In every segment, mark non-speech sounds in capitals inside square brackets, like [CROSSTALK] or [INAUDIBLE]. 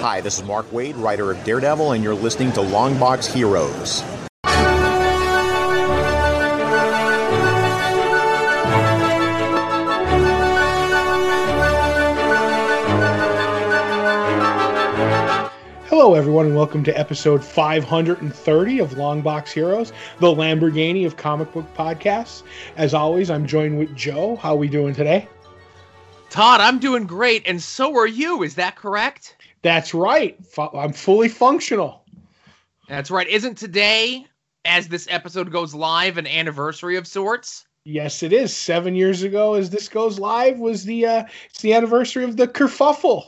Hi, this is Mark Waid, writer of Daredevil, and you're listening to Longbox Heroes. Hello, everyone, and welcome to episode 530 of Longbox Heroes, the Lamborghini of comic book podcasts. As always, I'm joined with Joe. How are we doing today? Todd, I'm doing great, and so are you. Is that correct? That's right. I'm fully functional. That's right. Isn't today, as this episode goes live, an anniversary of sorts? Yes, it is. Seven years ago, as this goes live, was the uh, it's the anniversary of the kerfuffle,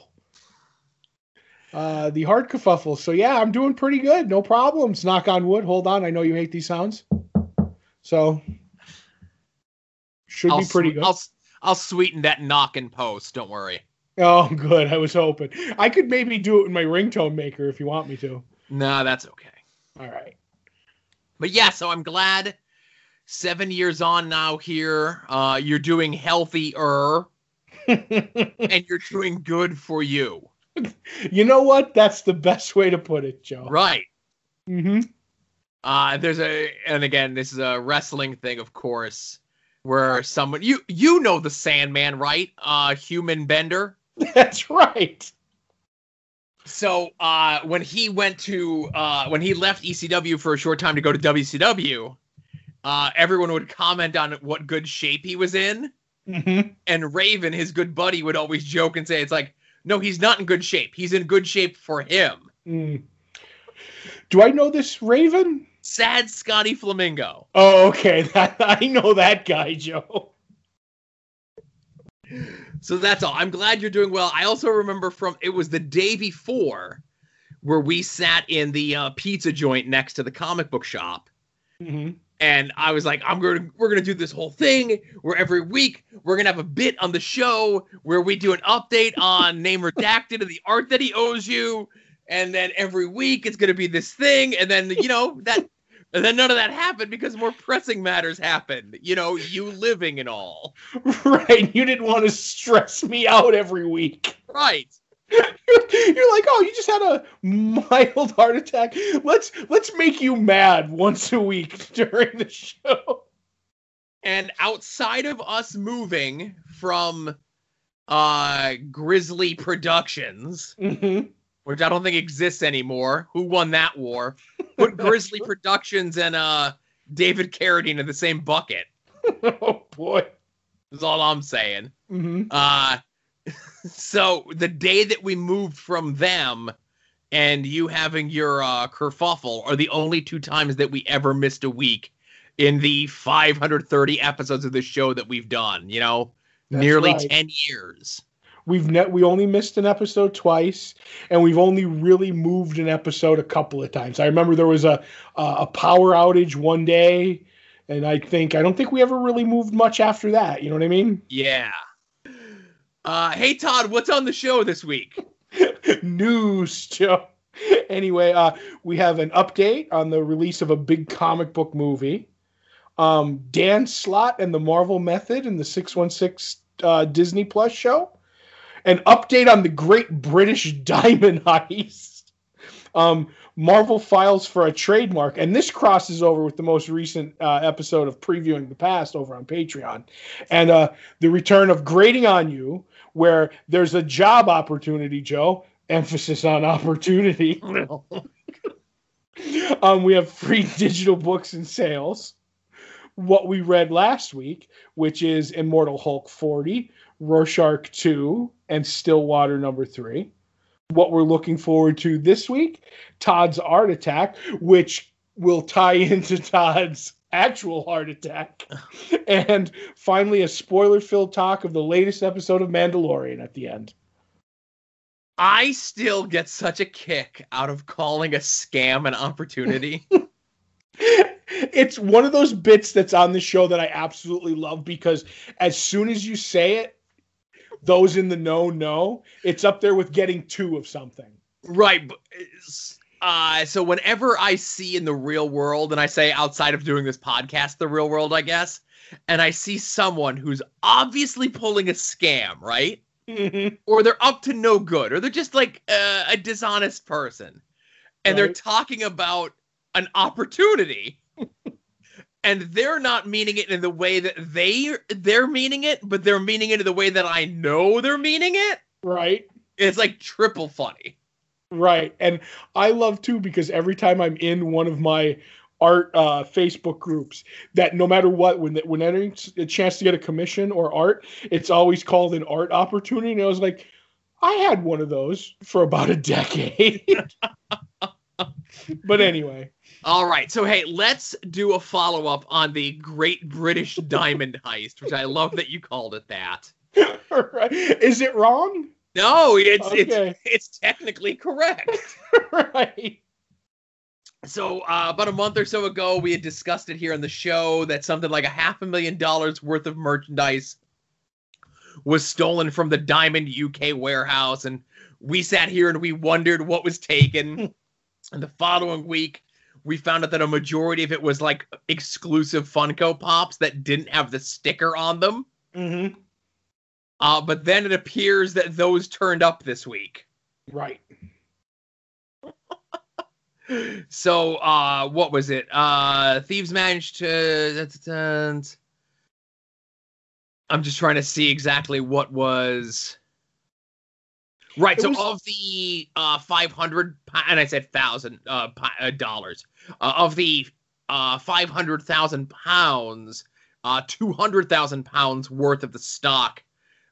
uh, the hard kerfuffle. So yeah, I'm doing pretty good. No problems. Knock on wood. Hold on. I know you hate these sounds, so should I'll be pretty swe- good. I'll, I'll sweeten that knock and post. Don't worry. Oh, good. I was hoping I could maybe do it in my ringtone maker if you want me to. No, that's okay. All right. But yeah, so I'm glad. Seven years on now here, uh, you're doing healthier [LAUGHS] and you're doing good for you. you know what? That's the best way to put it, Joe. Right. Mm-hmm. Uh, there's a, and again, this is a wrestling thing, of course, where someone you you know the Sandman, right? Uh, Human Bender. [LAUGHS] That's right. So uh, when he went to uh, when he left ECW for a short time to go to WCW, uh, everyone would comment on what good shape he was in, Mm-hmm. and Raven, his good buddy, would always joke and say, "It's like, no, he's not in good shape. He's in good shape for him." Mm. Do I know this Raven? Sad Scotty Flamingo. Oh, okay. That, [LAUGHS] I know that guy, Joe. So that's all. I'm glad you're doing well. I also remember from it was the day before where we sat in the uh, pizza joint next to the comic book shop. Mm-hmm. and I was like, I'm gonna we're gonna do this whole thing where every week we're gonna have a bit on the show where we do an update on [LAUGHS] name redacted and the art that he owes you, and then every week it's gonna be this thing, and then you know that and then none of that happened because more pressing matters happened. You know, you living and all. [LAUGHS] Right. You didn't want to stress me out every week. Right. [LAUGHS] You're like, oh, you just had a mild [LAUGHS] heart attack. Let's let's make you mad once a week during the show. And outside of us moving from uh Grizzly Productions, Mm-hmm. which I don't think exists anymore. Who won that war? Put Grizzly Productions and uh David Carradine in the same bucket. [LAUGHS] Oh boy. Is all I'm saying. Mm-hmm. Uh [LAUGHS] so the day that we moved from them and you having your uh kerfuffle are the only two times that we ever missed a week in the 530 episodes of the show that we've done, you know, That's nearly right. 10 years. We've net we only missed an episode twice, and we've only really moved an episode a couple of times. I remember there was a a, a power outage one day, and I think I don't think we ever really moved much after that. You know what I mean? Yeah. Uh hey Todd, what's on the show this week? [LAUGHS] News, Joe. Anyway, uh, we have an update on the release of a big comic book movie. Um, Dan Slott and the Marvel Method and the 616 uh, Disney Plus show. An update on the Great British [LAUGHS] Diamond Heist. Um, Marvel files for a trademark, and this crosses over with the most recent uh, episode of previewing the past over on Patreon, and uh, the return of Grading on You, where there's a job opportunity, Joe. Emphasis on opportunity. [LAUGHS] um, we have free digital books and sales. What we read last week, which is Immortal Hulk 40, Rorschach 2, and Stillwater number 3. What we're looking forward to this week, Todd's Art Attack, which will tie [LAUGHS] into Todd's actual heart attack. [LAUGHS] and finally, a spoiler filled talk of the latest episode of Mandalorian at the end. I still get such a kick out of calling a scam an opportunity. [LAUGHS] it's one of those bits that's on the show that I absolutely love because as soon as you say it, those in the know know. It's up there with getting two of something. right. Uh, so whenever I see in the real world, and I say outside of doing this podcast, the real world, I guess, and I see someone who's obviously pulling a scam, right? Mhm. or they're up to no good, or they're just like uh, a dishonest person, and they're talking about an opportunity, and they're not meaning it in the way that they they're meaning it, but they're meaning it in the way that I know they're meaning it. Right. It's like triple funny. Right. And I love too because every time I'm in one of my art uh, Facebook groups, that no matter what, when when there's a chance to get a commission or art, it's always called an art opportunity. And I was like, I had one of those for about a decade. [LAUGHS] but anyway, All right, so hey, let's do a follow up on the Great British [LAUGHS] Diamond Heist, which I love that you called it that. [LAUGHS] is it wrong? No, it's it's it's technically correct. [LAUGHS] right. So uh, about a month or so ago, we had discussed it here on the show that something like a half a million dollars worth of merchandise was stolen from the Diamond UK warehouse, and we sat here and we wondered what was taken. and the following week, we found out that a majority of it was like exclusive Funko Pops that didn't have the sticker on them. Mm-hmm. Uh, but then it appears that those turned up this week. Right. [LAUGHS] So, uh, what was it? Uh, thieves managed to. I'm just trying to see exactly what was. Right. It so, was- of the uh, 500, and I said thousand uh, uh, dollars, uh, of the uh, 500,000 pounds, uh, 200,000 pounds worth of the stock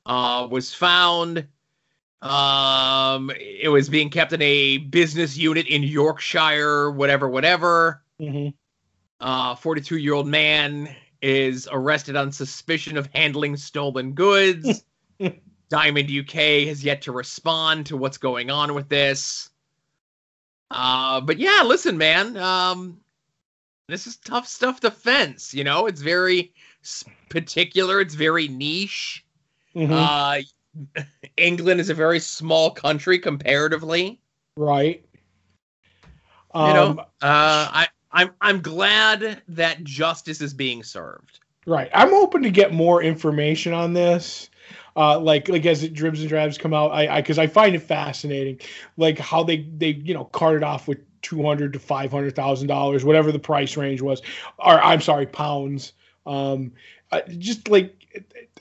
uh, was found. Um, it was being kept in a business unit in Yorkshire, whatever, whatever. Mm-hmm. Uh, 42 year old man is arrested on suspicion of handling stolen goods. [LAUGHS] Diamond UK has yet to respond to what's going on with this. Uh, but yeah, listen, man. Um, this is tough stuff to fence. You know, it's very particular. It's very niche. Mm-hmm. Uh, England is a very small country comparatively. right. You Um, know, uh, I I'm I'm glad that justice is being served. Right. I'm hoping to get more information on this. Uh, like like as it dribs and drabs come out, I I because I find it fascinating, like how they they you know carted off with two hundred to five hundred thousand dollars, whatever the price range was, or I'm sorry, pounds. Um, uh, just like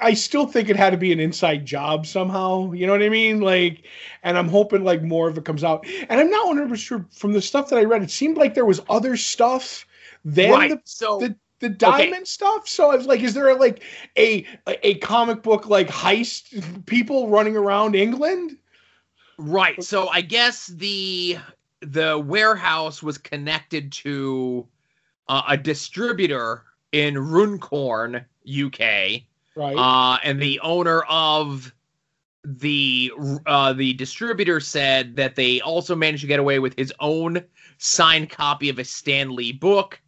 I still think it had to be an inside job somehow. You know what I mean? Like, and I'm hoping like more of it comes out. And I'm not 100 percent sure from the stuff that I read. It seemed like there was other stuff than right. the so the the diamond stuff. So I was like, is there like a a comic book like heist people running around England? Right. So I guess the the warehouse was connected to uh, a distributor in Runcorn, UK, Right. uh, and the owner of the uh, the distributor said that they also managed to get away with his own signed copy of a Stan Lee book,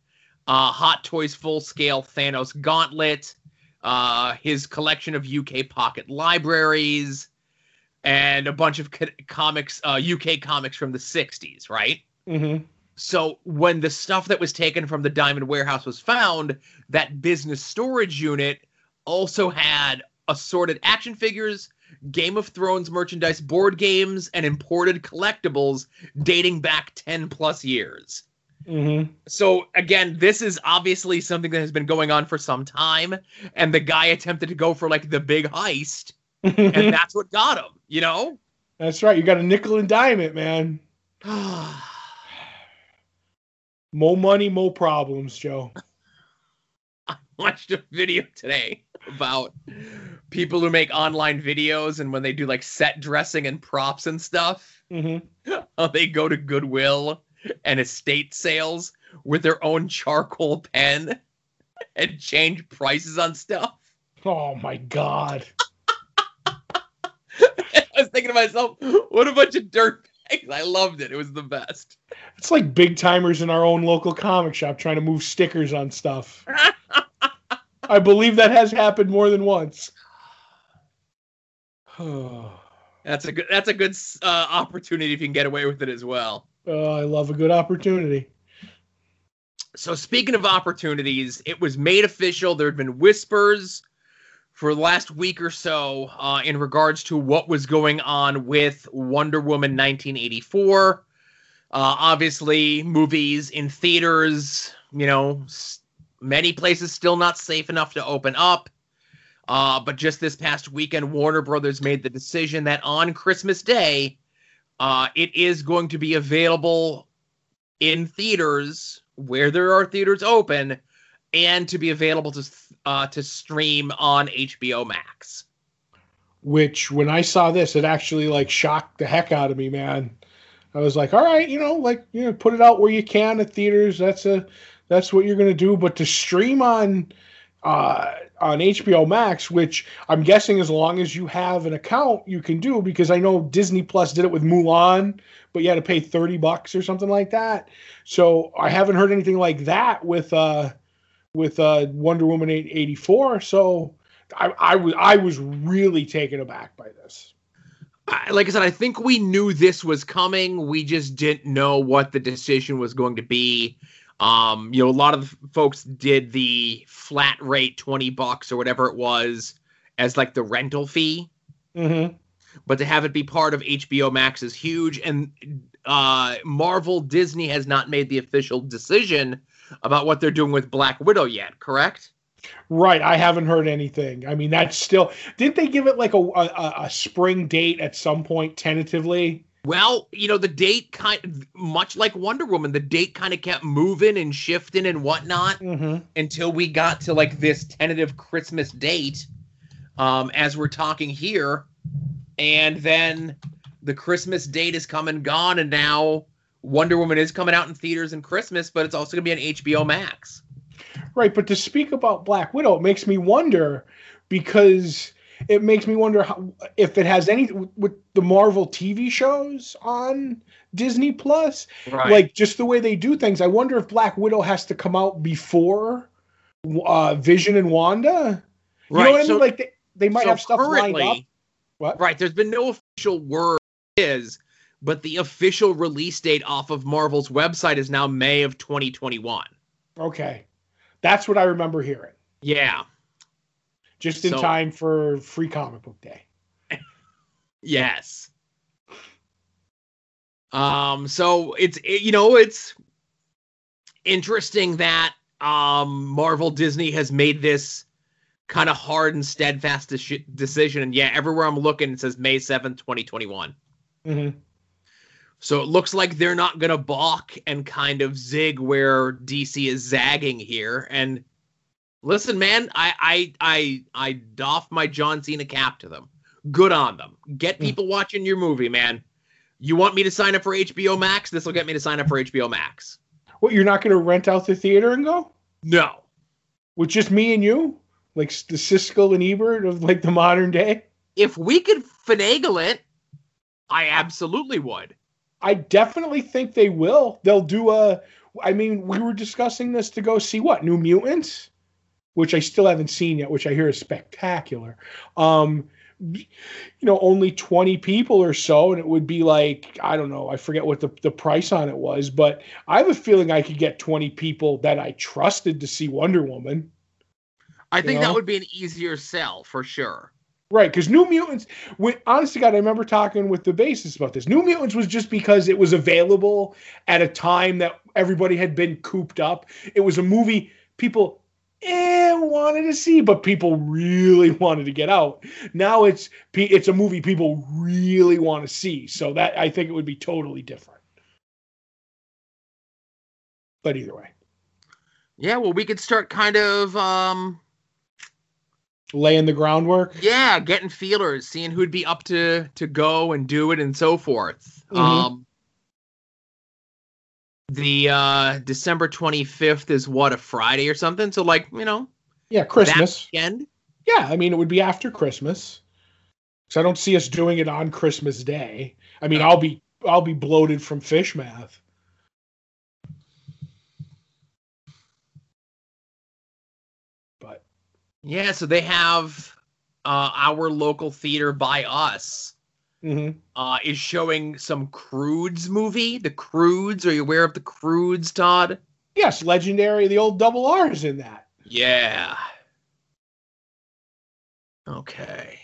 uh, Hot Toys Full Scale Thanos Gauntlet, uh, his collection of UK pocket libraries, and a bunch of co- comics, uh, UK comics from the 60s, right? mm-hmm. So when the stuff that was taken from the Diamond Warehouse was found, that business storage unit also had assorted action figures, Game of Thrones merchandise, board games, and imported collectibles dating back 10 plus years. Mm-hmm. So again, this is obviously something that has been going on for some time, and the guy attempted to go for like the big heist, and [LAUGHS] that's what got him, you know? That's right. You got a nickel and dime it, man. [SIGHS] More money, more problems, Joe. I watched a video today about people who make online videos and when they do like set dressing and props and stuff, Mm-hmm. [LAUGHS] how they go to Goodwill and estate sales with their own charcoal pen and change prices on stuff. Oh my God. [LAUGHS] I was thinking to myself, what a bunch of dirt bags. I loved it. It was the best. It's like big timers in our own local comic shop trying to move stickers on stuff. [LAUGHS] I believe that has happened more than once. [SIGHS] [SIGHS] That's a good that's a good uh, opportunity if you can get away with it as well. I love a good opportunity. So speaking of opportunities, it was made official. There had been whispers for the last week or so uh, in regards to what was going on with Wonder Woman 1984. Uh, obviously, movies in theaters, you know, many places still not safe enough to open up. Uh, but just this past weekend, Warner Brothers made the decision that on Christmas Day, uh, it is going to be available in theaters where there are theaters open, and to be available to uh, to stream on HBO Max. Which, when I saw this, it actually like shocked the heck out of me, man. I was like, all right, you know, like you know, put it out where you can at theaters. That's a that's what you're gonna do. But to stream on uh, on HBO Max, which I'm guessing as long as you have an account, you can do because I know Disney Plus did it with Mulan, but you had to pay 30 bucks or something like that. So I haven't heard anything like that with uh with uh Wonder Woman 84. So I, I was I was really taken aback by this. Like I said, I think we knew this was coming. We just didn't know what the decision was going to be. Um, you know, a lot of folks did the flat rate 20 bucks or whatever it was as like the rental fee. Mm-hmm. But to have it be part of HBO Max is huge. And uh, Marvel Disney has not made the official decision about what they're doing with Black Widow yet, correct? Right. I haven't heard anything. I mean, that's still. Didn't they give it like a a, a spring date at some point tentatively? Well, you know, the date kind much like Wonder Woman, the date kind of kept moving and shifting and whatnot Mm-hmm. until we got to like this tentative Christmas date, um, as we're talking here. And then the Christmas date is come and gone, and now Wonder Woman is coming out in theaters in Christmas, but it's also gonna be on HBO Max. Right. But to speak about Black Widow, it makes me wonder because it makes me wonder how, if it has any with the Marvel TV shows on Disney Plus. Like just the way they do things. I wonder if Black Widow has to come out before uh, Vision and Wanda. You know what I so- mean? Like they, they might so have stuff lined up. What? Right. There's been no official word is, but the official release date off of Marvel's website is now May of 2021. Okay. That's what I remember hearing. Yeah. Just in So- time for free comic book day. [LAUGHS] Yes. Um. So it's it- you know it's interesting that um Marvel Disney has made this kind of hard and steadfast deci- decision, and yeah, everywhere I'm looking it says May seventh, 2021. Mm-hmm. So it looks like they're not gonna balk and kind of zig where DC is zagging here. And listen, man, I I I I doff my John Cena cap to them. Good on them. Get Hmm. people watching your movie, man. You want me to sign up for HBO Max? This will get me to sign up for HBO Max. What, you're not going to rent out the theater and go? No. With just me and you? Like the Siskel and Ebert of like the modern day? If we could finagle it, I absolutely would. I definitely think they will. They'll do a. I mean, we were discussing this to go see what New Mutants, which I still haven't seen yet, which I hear is spectacular. Um, you know, only twenty people or so, and it would be like I don't know, I forget what the the price on it was, but I have a feeling I could get twenty people that I trusted to see Wonder Woman. I think know? that would be an easier sell for sure. Right, because New Mutants, when, honestly, God, I remember talking with the bassist about this. New Mutants was just because it was available at a time that everybody had been cooped up. It was a movie people eh, wanted to see, but people really [LAUGHS] wanted to get out. Now it's it's a movie people really want to see. So that I think it would be totally different. But either way, Yeah, well, we could start kind of um laying the groundwork. yeah getting feelers seeing who'd be up to to go and do it and so forth Mhm. um the uh december 25th is what a friday or something so like you know Yeah, Christmas. weekend Yeah, I mean it would be after Christmas. So I don't see us doing it on Christmas Day. I mean, I'll be I'll be bloated from fish math. But yeah so they have uh our local theater by us mhm. uh is showing some Croods movie the Croods are you aware of the Croods todd yes, legendary. The old double R is in that. yeah Okay.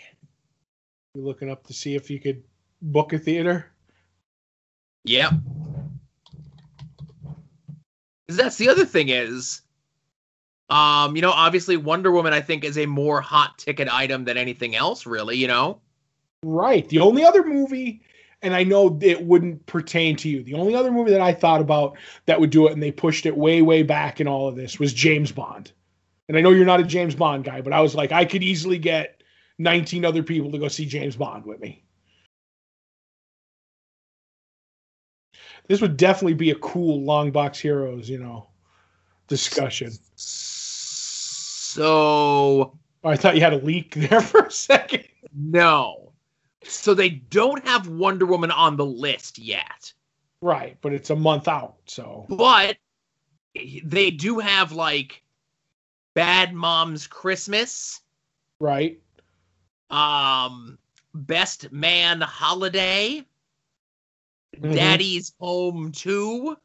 You looking up to see if you could book a theater? Yep. That's the other thing is, um, you know, obviously Wonder Woman I think is a more hot ticket item than anything else, really. You know. Right. The only other movie, and I know it wouldn't pertain to you, the only other movie that I thought about that would do it and they pushed it way, way back in all of this was James Bond. And I know you're not a James Bond guy, but I was like, I could easily get 19 other people to go see James Bond with me. This would definitely be a cool long box heroes, you know, discussion. So oh, I thought you had a leak [LAUGHS] there for a second. no. So they don't have Wonder Woman on the list yet, Right, but it's a month out, so but they do have like Bad Mom's Christmas, right. um, Best Man Holiday, Mhm. Daddy's Home 2,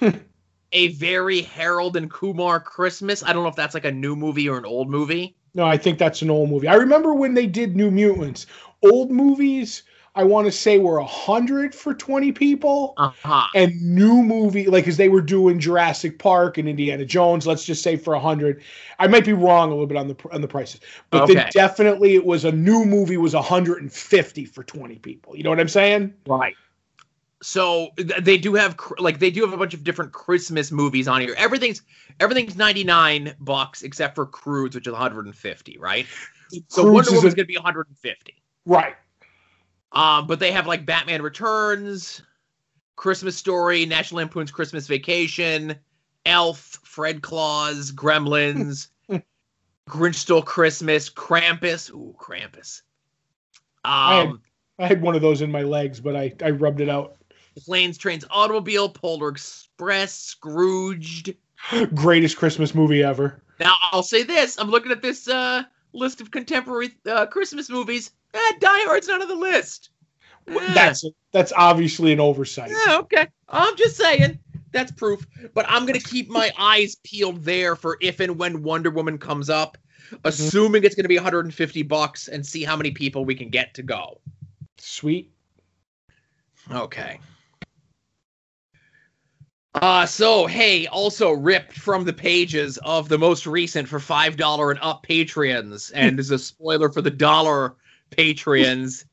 [LAUGHS] a very Harold and Kumar Christmas. I don't know if that's like a new movie or an old movie. No, I think that's an old movie. I remember when they did New Mutants. Old movies, I want to say were a hundred for twenty people, Uh-huh. and new movie like as they were doing Jurassic Park and Indiana Jones. Let's just say for a hundred. I might be wrong a little bit on the on the prices, but then definitely it was a new movie was hundred and fifty for twenty people. You know what I'm saying? Right. So they do have like they do have a bunch of different Christmas movies on here. Everything's everything's 99 bucks except for Croods which is 150, right? So Croods Wonder Woman's a- going to be 150. Right. Um but they have like Batman Returns, Christmas Story, National Lampoon's Christmas Vacation, Elf, Fred Claus, Gremlins, [LAUGHS] Grinch Stole Christmas, Krampus. Ooh, Krampus. I had- Um I had one of those in my legs, but I I rubbed it out. Planes, Trains, Automobile, Polar Express, Scrooged. [GASPS] Greatest Christmas movie ever. Now I'll say this: I'm looking at this uh, list of contemporary uh, Christmas movies. Eh, Die Hard's not on the list. Eh, That's that's obviously an oversight. eh, okay. I'm just saying that's proof. But I'm gonna keep my eyes peeled there for if and when Wonder Woman comes up, assuming it's gonna be 150 bucks, and see how many people we can get to go. Sweet. Okay. Uh so hey, also ripped from the pages of the most recent for five dollar and up Patreons, [LAUGHS] and is a spoiler for the dollar Patreons.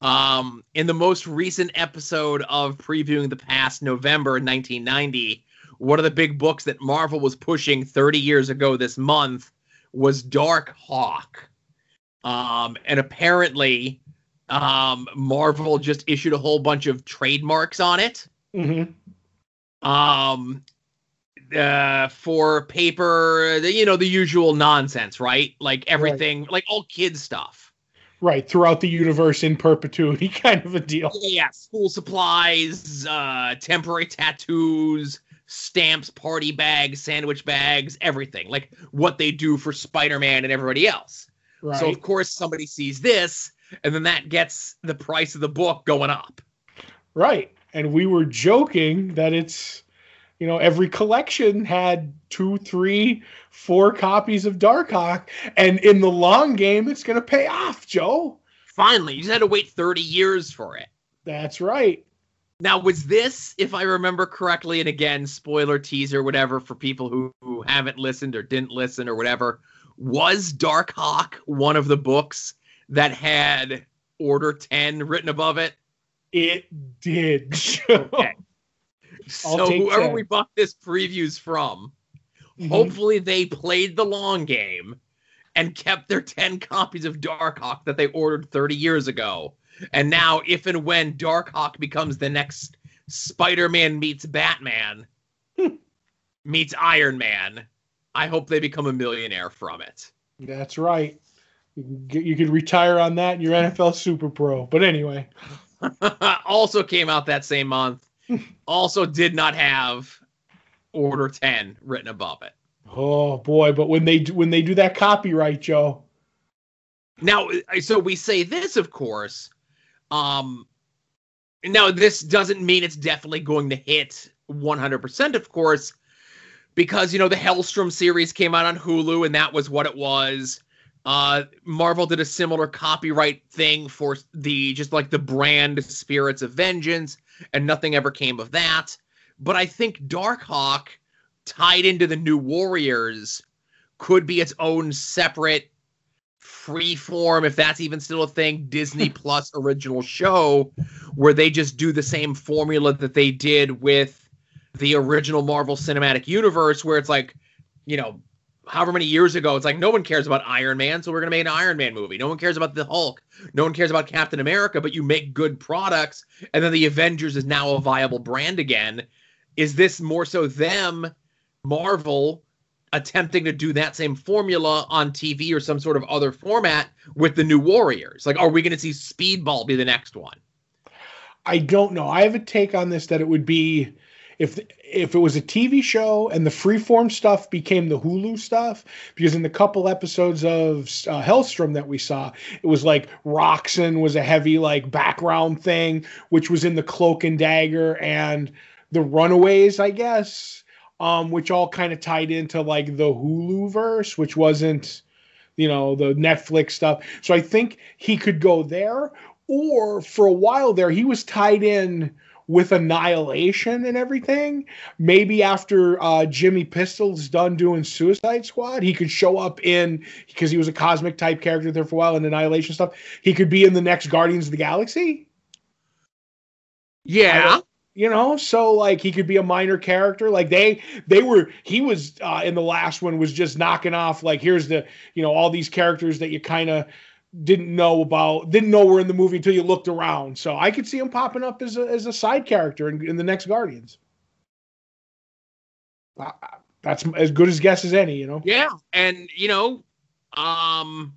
Um, in the most recent episode of previewing the past November 1990, one of the big books that Marvel was pushing 30 years ago this month was Darkhawk. Um, and apparently, um, Marvel just issued a whole bunch of trademarks on it hmm um uh for paper the, you know the usual nonsense right like everything like all kids stuff Right. Throughout the universe in perpetuity, [LAUGHS] kind of a deal. yeah school supplies uh temporary tattoos stamps party bags sandwich bags everything like what they do for spider-man and everybody else Right. so of course somebody sees this and then that gets the price of the book going up right. And we were joking that it's, you know, every collection had two, three, four copies of Darkhawk, and in the long game, it's going to pay off, Joe. finally you just had to wait 30 years for it That's right. Now, was this, if I remember correctly, and again, spoiler teaser, whatever, for people who, who haven't listened or didn't listen or whatever, was Darkhawk one of the books that had Order 10 written above it? It did. Joe. [LAUGHS] Okay. So, whoever 10. we bought this previews from, Mhm. hopefully they played the long game and kept their 10 copies of Darkhawk that they ordered 30 years ago. And now, if and when Darkhawk becomes the next Spider Man meets Batman, [LAUGHS] meets Iron Man, I hope they become a millionaire from it. That's right. You, can get, you could retire on that in your NFL Super Pro. But anyway, [LAUGHS] also came out that same month. [LAUGHS] Also did not have Order 10 written above it. oh boy! But when they do, when they do that copyright, Joe, Now, so we say this, of course. Um, now, this doesn't mean it's definitely going to hit 100%, of course, because, you know, the Helstrom series came out on Hulu, and that was what it was. Uh, Marvel did a similar copyright thing for the just like the brand Spirits of Vengeance, and nothing ever came of that. But I think Darkhawk, tied into the New Warriors, could be its own separate Freeform, if that's even still a thing, [LAUGHS] Disney Plus original show where they just do the same formula that they did with the original Marvel Cinematic Universe, where it's like, you know, however many years ago, it's like no one cares about Iron Man, so we're gonna make an Iron Man movie. No one cares about the Hulk. No one cares about Captain America, but you make good products, and then the Avengers is now a viable brand again. Is this more so them, Marvel, attempting to do that same formula on TV or some sort of other format with the new Warriors? Like, are we going to see Speedball be the next one? I don't know. I have a take on this that it would be if if it was a TV show and the freeform stuff became the Hulu stuff, because in the couple episodes of uh, Helstrom that we saw, it was like Roxxon was a heavy like background thing, which was in the Cloak and Dagger and the Runaways, I guess, um, which all kind of tied into like the Hulu verse, which wasn't, you know, the Netflix stuff. So I think he could go there, or for a while there, he was tied in with Annihilation and everything. Maybe after uh, Jimmy Pistol's done doing Suicide Squad, he could show up in because he was a cosmic type character there for a while in Annihilation stuff. He could be in the next Guardians of the Galaxy. Yeah. You know, so like he could be a minor character. Like they they were he was uh, in the last one was just knocking off like here's the you know all these characters that you kind of didn't know about, didn't know were in the movie until you looked around. So I could see him popping up as a, as a side character in, in the next Guardians. That's as good as guess as any, you know. Yeah, and you know, um,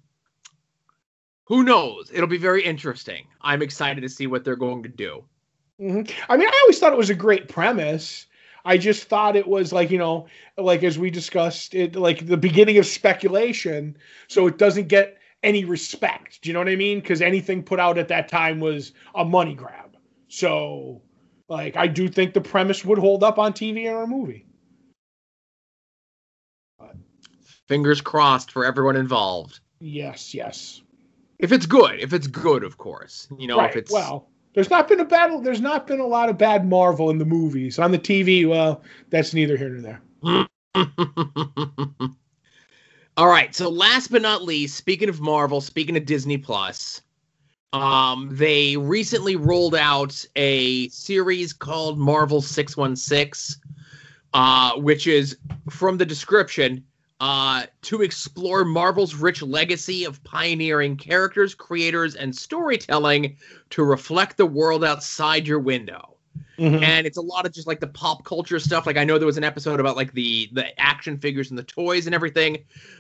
who knows? It'll be very interesting. I'm excited to see what they're going to do. Mm-hmm. I mean, I always thought it was a great premise. I just thought it was like, you know, like as we discussed it, like the beginning of speculation. So it doesn't get any respect. Do you know what I mean? Because anything put out at that time was a money grab. So, like, I do think the premise would hold up on TV or a movie. But, Fingers crossed for everyone involved. Yes, yes. If it's good, if it's good, of course. You know, right. if it's well, there's not been a battle. There's not been a lot of bad Marvel in the movies. On the TV, well, that's neither here nor there. [LAUGHS] All right. So last but not least, speaking of Marvel, speaking of Disney Plus, um, they recently rolled out a series called Marvel 616, uh, which is from the description uh, to explore Marvel's rich legacy of pioneering characters, creators, and storytelling to reflect the world outside your window. Mm-hmm. And it's a lot of just like the pop culture stuff. Like I know there was an episode about like the the action figures and the toys and everything,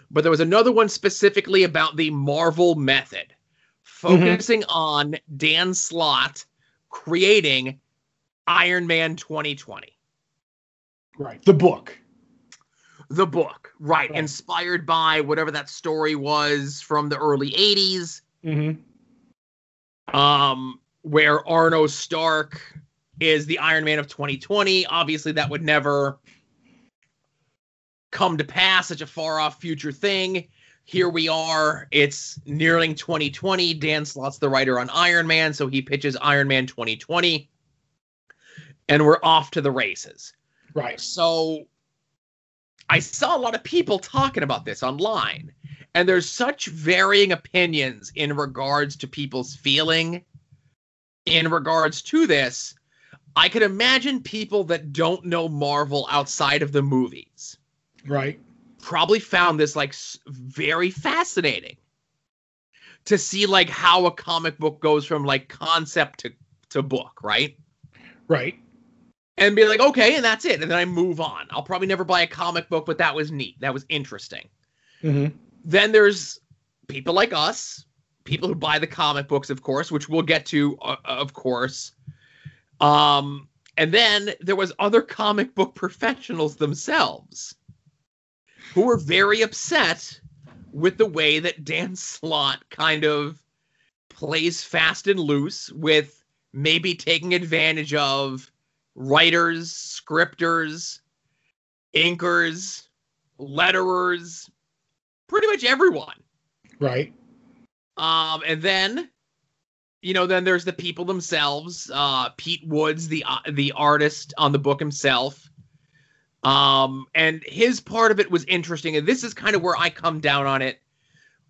but there was another one specifically about the Marvel method, focusing mm-hmm. on Dan Slott creating Iron Man 2020. Right. The book. The book. Right. right. Inspired by whatever that story was from the early 80s. Mm-hmm. Um, where Arno Stark is the Iron Man of 2020. Obviously, that would never come to pass, such a far off future thing. Here we are. It's nearing 2020. Dan Slott's the writer on Iron Man, so he pitches Iron Man 2020. And we're off to the races. Right. So I saw a lot of people talking about this online. And there's such varying opinions in regards to people's feeling in regards to this I could imagine people that don't know Marvel outside of the movies. Right. Probably found this like very fascinating to see like how a comic book goes from like concept to to book, right? Right. And be like, okay, and that's it. And then I move on. I'll probably never buy a comic book, but that was neat. That was interesting. Mm-hmm. Then there's people like us, people who buy the comic books, of course, which we'll get to, uh, of course um, and then there was other comic book [LAUGHS] professionals themselves who were very upset with the way that Dan Slott kind of plays fast and loose with maybe taking advantage of writers, scripters, inkers, letterers, pretty much everyone. Right. Um, and then, you know, then there's the people themselves. Uh, Pete Woods, the uh, the artist on the book himself. Um, and his part of it was interesting, and this is kind of where I come down on it.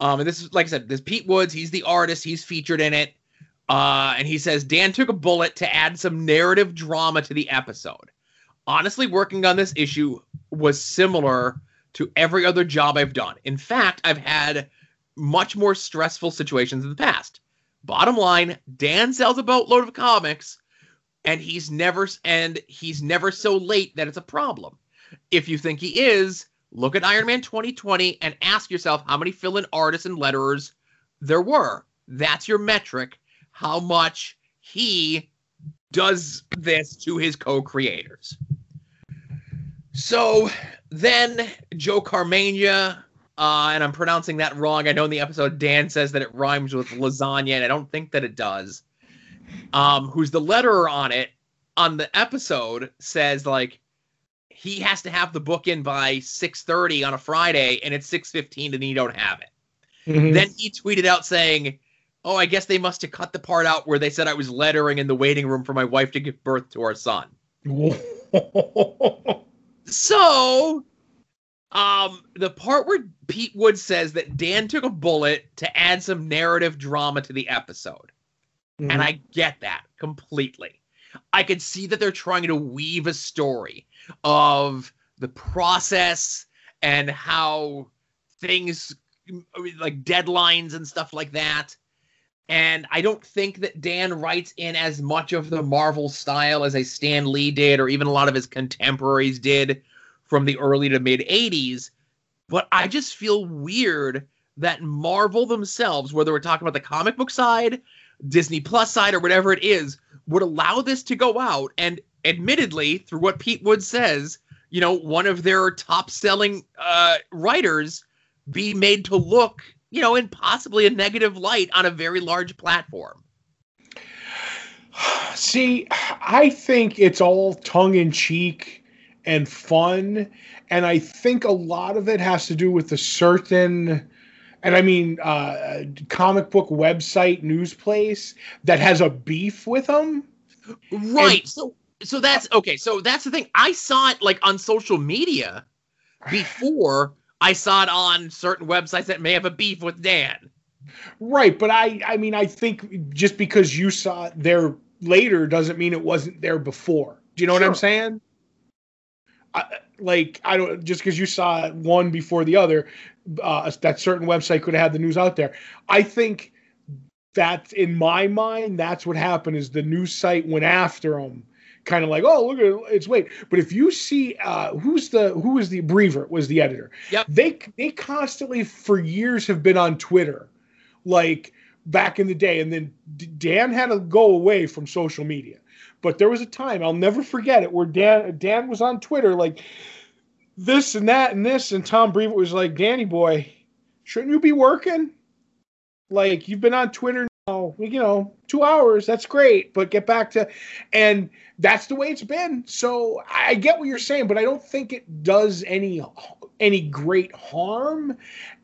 Um, and this is like I said, this Pete Woods, he's the artist, he's featured in it. Uh, and he says Dan took a bullet to add some narrative drama to the episode. Honestly, working on this issue was similar to every other job I've done. In fact, I've had much more stressful situations in the past. Bottom line, Dan sells a boatload of comics, and he's never and he's never so late that it's a problem. If you think he is, look at Iron Man 2020 and ask yourself how many fill-in artists and letterers there were. That's your metric. How much he does this to his co-creators. So then Joe Caramagna, uh, and I'm pronouncing that wrong. I know in the episode Dan says that it rhymes with lasagna, and I don't think that it does. Um, who's the letterer on it on the episode says like he has to have the book in by 6:30 on a Friday, and it's 6:15, and he don't have it. Mhm. Then he tweeted out saying, "Oh, I guess they must have cut the part out where they said I was lettering in the waiting room for my wife to give birth to our son." [LAUGHS] So, um, the part where Pete Wood says that Dan took a bullet to add some narrative drama to the episode, Mm-hmm. and I get that completely. I could see that they're trying to weave a story of the process and how things like deadlines and stuff like that. And I don't think that Dan writes in as much of the Marvel style as a Stan Lee did, or even a lot of his contemporaries did from the early to mid 80s. But I just feel weird that Marvel themselves, whether we're talking about the comic book side, Disney Plus side, or whatever it is, would allow this to go out. And admittedly, through what Pete Wood says, you know, one of their top selling uh, writers be made to look, you know, in possibly a negative light on a very large platform. [SIGHS] See, I think it's all tongue in cheek and fun. And I think a lot of it has to do with a certain, and I mean, uh, comic book website, news place that has a beef with them. Right. so so that's okay. So that's the thing. I saw it like on social media before I saw it on certain websites that may have a beef with Dan. Right. But I, I mean, I think just because you saw it there later doesn't mean it wasn't there before. Do you know what I'm saying? I, like I don't just because you saw one before the other, uh, that certain website could have had the news out there. I think that in my mind, that's what happened. Is the news site went after him, kind of like, oh look at it's late. But if you see uh, who's the who is the Brevoort was the editor. Yep. They they constantly for years have been on Twitter, like back in the day, and then Dan had to go away from social media. But there was a time I'll never forget it where Dan Dan was on Twitter like this and that and this, and Tom Brevoort was like, Danny boy, shouldn't you be working? Like you've been on Twitter you know, two hours. That's great, but get back to, and that's the way it's been. So I get what you're saying, but I don't think it does any any great harm.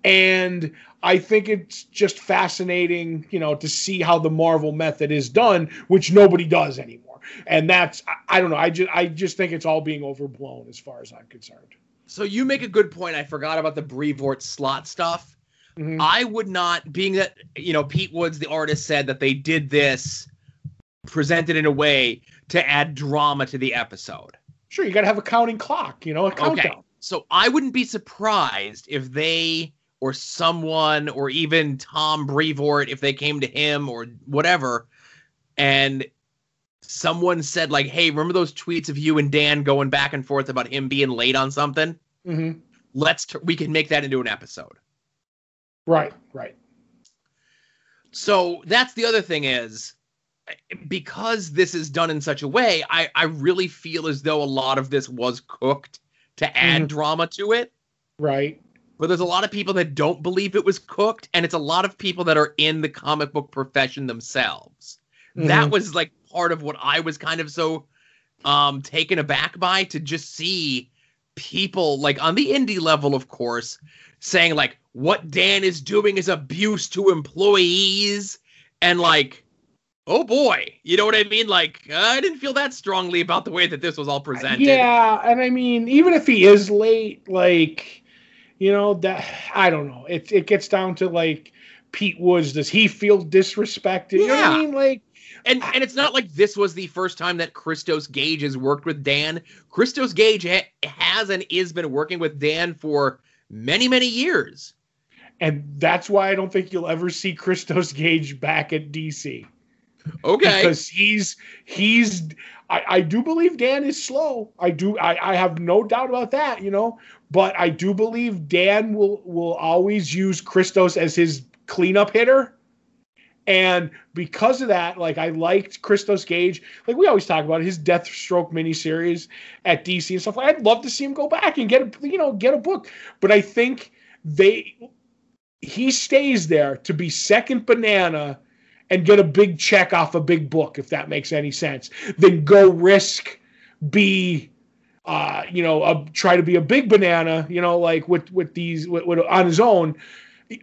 And I think it's just fascinating, you know, to see how the Marvel method is done, which nobody does anymore. And that's I, I don't know. I just I just think it's all being overblown as far as I'm concerned. So you make a good point. I forgot about the Brevoort Slott stuff. Mhm. I would not, being that you know Pete Woods, the artist, said that they did this, presented in a way to add drama to the episode. Sure, you got to have a counting clock, you know, a countdown. Okay, so I wouldn't be surprised if they or someone or even Tom Brevoort, if they came to him or whatever, and someone said like, "Hey, remember those tweets of you and Dan going back and forth about him being late on something? hmm Let's t- we can make that into an episode." Right, right. So that's the other thing is because this is done in such a way, I, I really feel as though a lot of this was cooked to add Mhm. drama to it. Right. But there's a lot of people that don't believe it was cooked, and it's a lot of people that are in the comic book profession themselves. That Mhm. was like part of what I was kind of so um taken aback by to just see people like on the indie level, of course, saying like what Dan is doing is abuse to employees and like oh boy, you know what I mean? Like uh, I didn't feel that strongly about the way that this was all presented. Yeah, and I mean, even if he is late, like you know that I don't know. It it gets down to like Pete Woods. Does he feel disrespected? You know what I Yeah. mean? Like And and it's not like this was the first time that Christos Gage has worked with Dan. Christos Gage ha- has and is been working with Dan for many many years. and that's why I don't think you'll ever see Christos Gage back at DC. Okay. because he's he's I, I do believe Dan is slow. I do I, I have no doubt about that, you know. But I do believe Dan will will always use Christos as his cleanup hitter. And because of that, like I liked Christos Gage. Like we always talk about his Deathstroke miniseries at DC and stuff. Like I'd love to see him go back and get a you know get a book. But I think they he stays there to be second banana and get a big check off a big book, if that makes any sense, then go risk be, uh, you know, a, try to be a big banana, you know, like with with these with, with, on his own.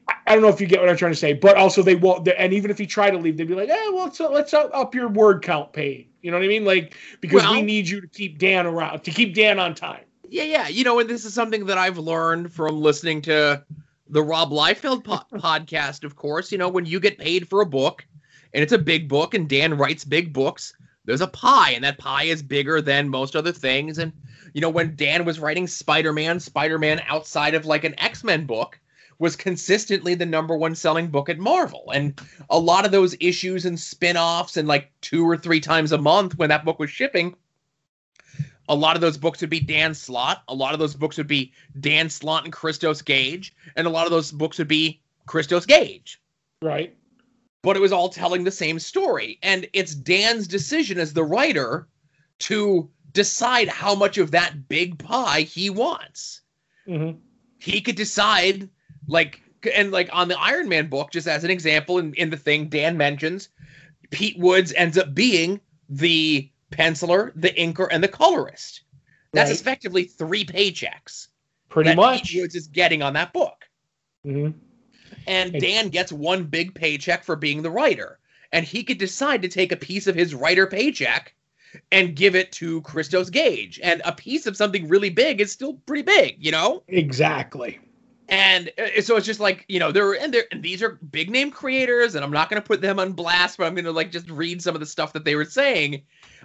I- don't know if you get what I'm trying to say, but also they won't. And even if he tried to leave, they'd be like, "Eh, well, let's let's up up your word count paid." You know what I mean? Like because we need you to keep Dan around, to keep Dan on time. Yeah, yeah. You know, and this is something that I've learned from listening to the Rob Liefeld po- [LAUGHS] podcast, of course. You know, when you get paid for a book and it's a big book and Dan writes big books, there's a pie, and that pie is bigger than most other things. And, you know, when Dan was writing Spider Man, Spider Man outside of like an X Men book was consistently the number one selling book at Marvel. And a lot of those issues and spin offs, and like two or three times a month when that book was shipping, a lot of those books would be Dan Slott. A lot of those books would be Dan Slott and Christos Gage. And a lot of those books would be Christos Gage. Right. But it was all telling the same story. And it's Dan's decision as the writer to decide how much of that big pie he wants. hmm He could decide, like, and like on the Iron Man book, just as an example, in, in the thing Dan mentions, Pete Woods ends up being the penciler, the inker, and the colorist. That's Right. effectively three paychecks Pretty much. Pete Woods is getting on that book. hmm And. Dan gets one big paycheck for being the writer. And he could decide to take a piece of his writer paycheck and give it to Christos Gage. And a piece of something really big is still pretty big, you know? Exactly. And uh, so it's just like, you know, there and there and these are big name creators, and I'm not gonna put them on blast, but I'm gonna like just read some of the stuff that they were saying.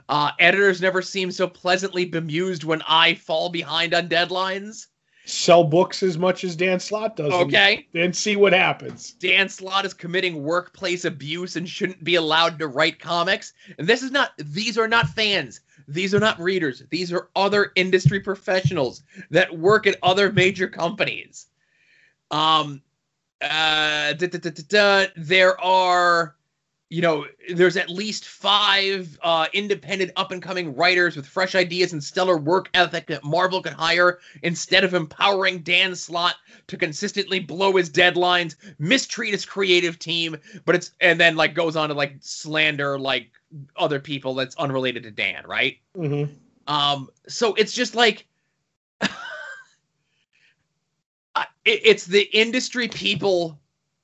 Uh, editors never seem so pleasantly bemused when I fall behind on deadlines. Sell books as much as Dan Slott does. Okay. Then see what happens. Dan Slott is committing workplace abuse and shouldn't be allowed to write comics. And this is not, these are not fans. These are not readers. These are other industry professionals that work at other major companies. Um, uh, da, da, da, there are, you know, there's at least five uh, independent up and coming writers with fresh ideas and stellar work ethic that Marvel could hire instead of empowering Dan Slott to consistently blow his deadlines, mistreat his creative team, but it's and then like goes on to like slander like other people that's unrelated to Dan, right? mm-hmm. Um, so it's just like I- it, it's the industry people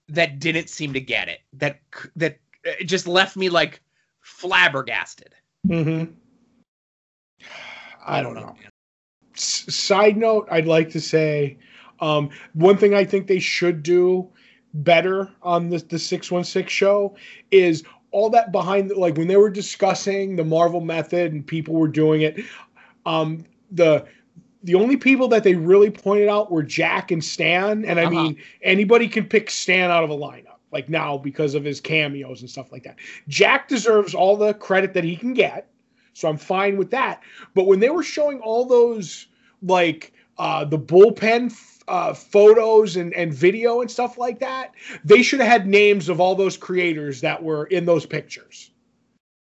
that didn't seem to get it that that uh, just left me like flabbergasted. hmm I don't know. S- side note, I'd like to say um, one thing I think they should do better on the the six one six show is all that behind like when they were discussing the Marvel method and people were doing it. Um, the the only people that they really pointed out were Jack and Stan, and I Uh-huh. mean anybody can pick Stan out of a lineup like now because of his cameos and stuff like that. Jack deserves all the credit that he can get. So I'm fine with that. But when they were showing all those like uh, the bullpen uh, photos and, and video and stuff like that, they should have had names of all those creators that were in those pictures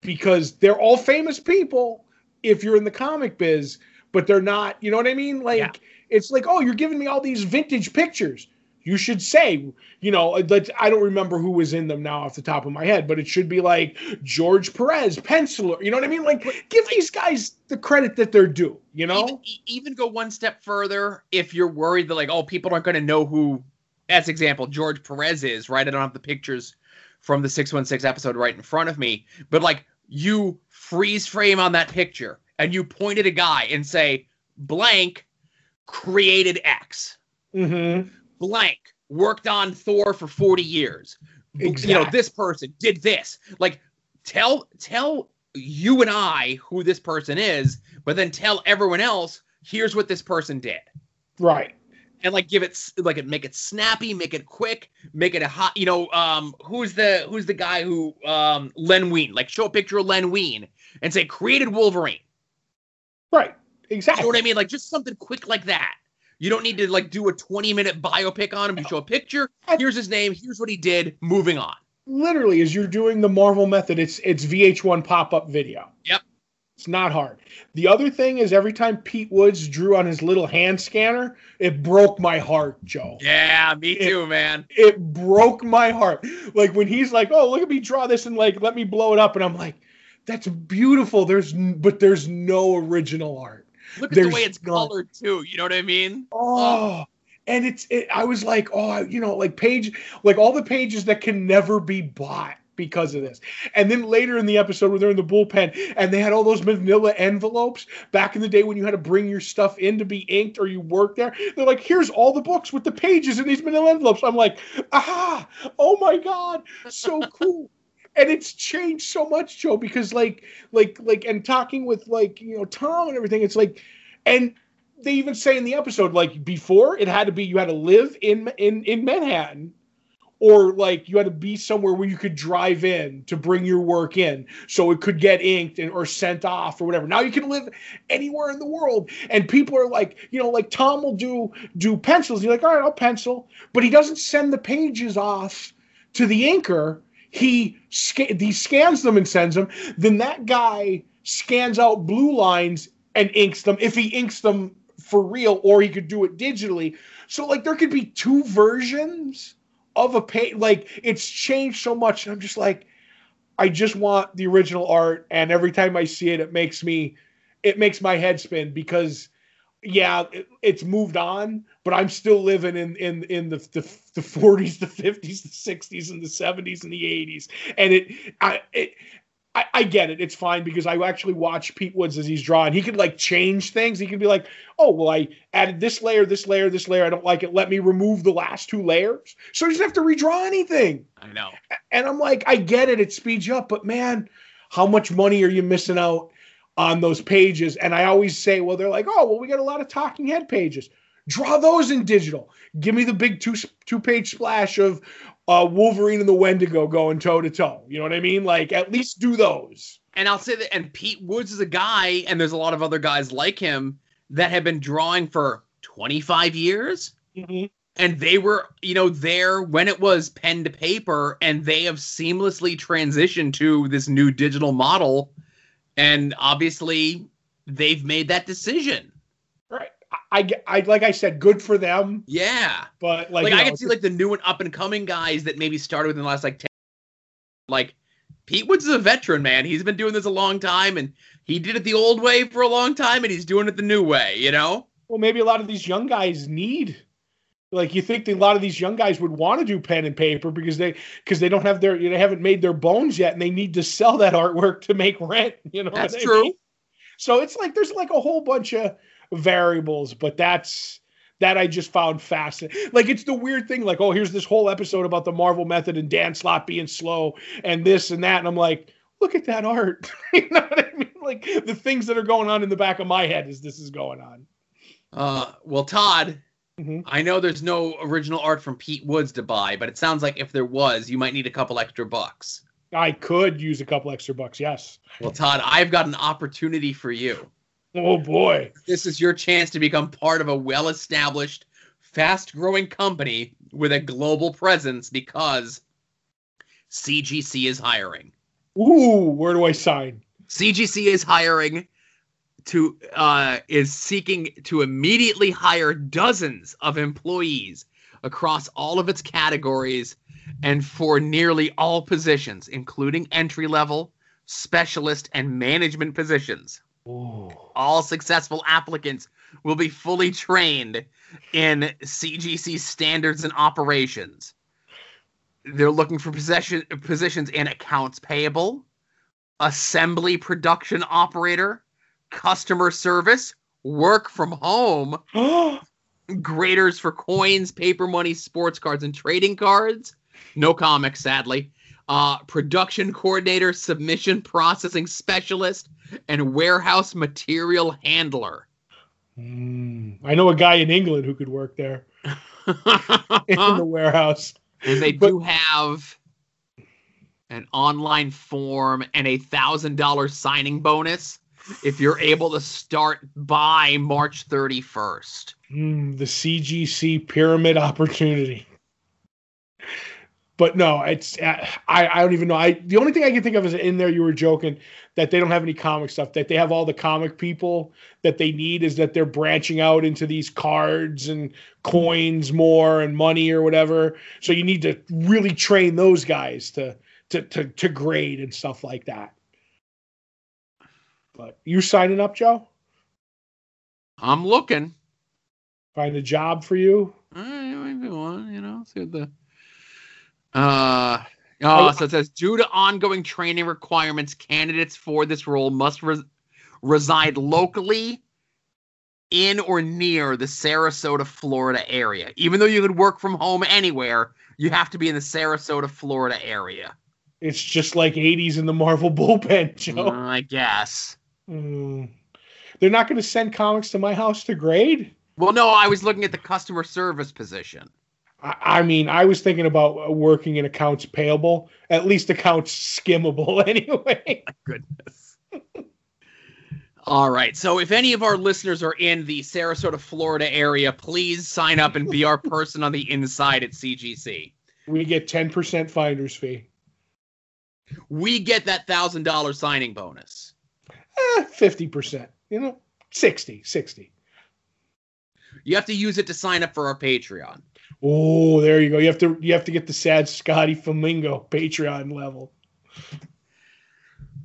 because they're all famous people if you're in the comic biz, but they're not. You know what I mean? Like Yeah. it's like, oh, you're giving me all these vintage pictures. You should say, you know, I don't remember who was in them now off the top of my head, but it should be like George Perez, penciler. You know what I mean? Like, give these guys the credit that they're due. You know, even, even go one step further if you're worried that like, oh, people aren't going to know who, as example, George Perez is. Right? I don't have the pictures from the six one six episode right in front of me, but like you freeze frame on that picture and you point at a guy and say blank created X. mm-hmm. blank worked on Thor for 40 years. You know, this person did this. Like tell tell you and I who this person is, but then tell everyone else here's what this person did. right. And like give it like it make it snappy, make it quick, make it a hot, you know, um who's the who's the guy who um Len Wein, like show a picture of Len Wein and say created Wolverine. Right. Exactly. You know what I mean? Like just something quick like that. You don't need to like do a 20 minute biopic on him. You show a picture. Here's his name. Here's what he did. Moving on. Literally, as you're doing the Marvel method, it's it's VH1 pop up video. Yep. It's not hard. The other thing is every time Pete Woods drew on his little hand scanner, it broke my heart, Joe. Yeah, me It- too, man. It broke my heart. Like when he's like, "Oh, look at me draw this," and like, let me blow it up, and I'm like, "That's beautiful." There's, but there's no original art. Look at the There's way it's none. colored too. You know what I mean? Oh, and it's it, I was like, oh, you know, like page, like all the pages that can never be bought because of this. And then later in the episode when they're in the bullpen and they had all those manila envelopes back in the day when you had to bring your stuff in to be inked or you worked there. They're like, here's all the books with the pages in these manila envelopes. I'm like, ah, oh my God, so cool. [LAUGHS] And it's changed so much, Joe, because like, like, like, and talking with like, you know, Tom and everything, it's like, and they even say in the episode like before it had to be you had to live in in in Manhattan or like you had to be somewhere where you could drive in to bring your work in so it could get inked and, or sent off or whatever. Now you can live anywhere in the world and people are like you know like tom will do do pencils. You're like all right i'll pencil. But he doesn't send the pages off to the inker he sca- he scans them and sends them then that guy scans out blue lines and inks them if he inks them for real or he could do it digitally. So like there could be two versions of a page like it's changed so much and i'm just like i just want the original art and every time i see it it makes me it makes my head spin because yeah it, it's moved on but i'm still living in in in the, the the 40s the 50s the 60s and the 70s and the 80s and it i it I, I get it. It's fine because I actually watch Pete Woods as he's drawing. He could like change things. He could be like, "Oh, well, I added this layer, this layer, this layer. I don't like it. Let me remove the last two layers." So he doesn't have to redraw anything. I know. And I'm like, I get it. It speeds you up, but man, how much money are you missing out on those pages? And I always say, well, they're like, oh, well, we got a lot of talking head pages. Draw those in digital. Give me the big two two page splash of uh, Wolverine and the Wendigo going toe to toe. You know what I mean? Like, at least do those. And I'll say that, and Pete Woods is a guy, and there's a lot of other guys like him that have been drawing for 25 years. and they were you know there when it was pen to paper and they have seamlessly transitioned to this new digital model and obviously they've made that decision Right. I, I, like I said, good for them. yeah But like, like, i know, can see like the new and up and coming guys that maybe started within the last like 10 like pete woods is a veteran man he's been doing this a long time and he did it the old way for a long time and he's doing it the new way you know well, maybe a lot of these young guys need. Like you think that a lot of these young guys would want to do pen and paper because they because they don't have their you know, they haven't made their bones yet and they need to sell that artwork to make rent. You know That's true. mean? So it's like there's like a whole bunch of variables, but that's that I just found fascinating. Like it's the weird thing, like, oh, here's this whole episode about the Marvel method and Dan Slott being slow and this and that. And I'm like, look at that art. [LAUGHS] you know what I mean? Like the things that are going on in the back of my head as this is going on. uh well todd Mhm. I know there's no original art from Pete Woods to buy, but it sounds like if there was, you might need a couple extra bucks. I could use a couple extra bucks, yes. Well, Todd, I've got an opportunity for you. Oh boy. This is your chance to become part of a well established, fast growing company with a global presence because CGC is hiring. Ooh, where do I sign? CGC is hiring to uh is seeking to immediately hire dozens of employees across all of its categories and for nearly all positions, including entry level, specialist, and management positions. Ooh. All successful applicants will be fully trained in CGC standards and operations. They're looking for possession, positions in accounts payable, assembly production operator, customer service, work from home, [GASPS] graders for coins, paper money, sports cards, and trading cards. No comics, sadly. Uh, production coordinator, submission processing specialist, and warehouse material handler. Mm, I know a guy in England who could work there [LAUGHS] in the warehouse. and they But- do have an online form and a thousand dollar signing bonus if you're able to start by March 31st. Mm, the CGC pyramid opportunity. But no, it's uh, I I don't even know. I the only thing I can think of is in there you were joking that they don't have any comic stuff. That they have all the comic people that they need is that they're branching out into these cards and coins more and money or whatever. So you need to really train those guys to to to, to grade and stuff like that. But you signing up, Joe? I'm looking. Find a job for you? Uh, maybe one, you know, see what the. Uh, oh, so it says due to ongoing training requirements, candidates for this role must res- reside locally in or near the Sarasota, Florida area. Even though you could work from home anywhere, you have to be in the Sarasota, Florida area. It's just like 80s in the Marvel bullpen, [LAUGHS] Joe. Uh, I guess. Mm. They're not going to send comics to my house to grade. Well, no, I was looking at the customer service position. I, I mean, I was thinking about working in accounts payable, at least accounts skimmable [LAUGHS] anyway. [LAUGHS] Goodness. All right. So if any of our listeners are in the Sarasota, Florida area, please sign up and be our [LAUGHS] person on the inside at CGC. we get 10% finder's fee. We get that thousand dollar signing bonus. Eh, 50%, you know, 60, 60. You have to use it to sign up for our Patreon. Oh, there you go. You have to you have to get the sad Scotty Flamingo Patreon level.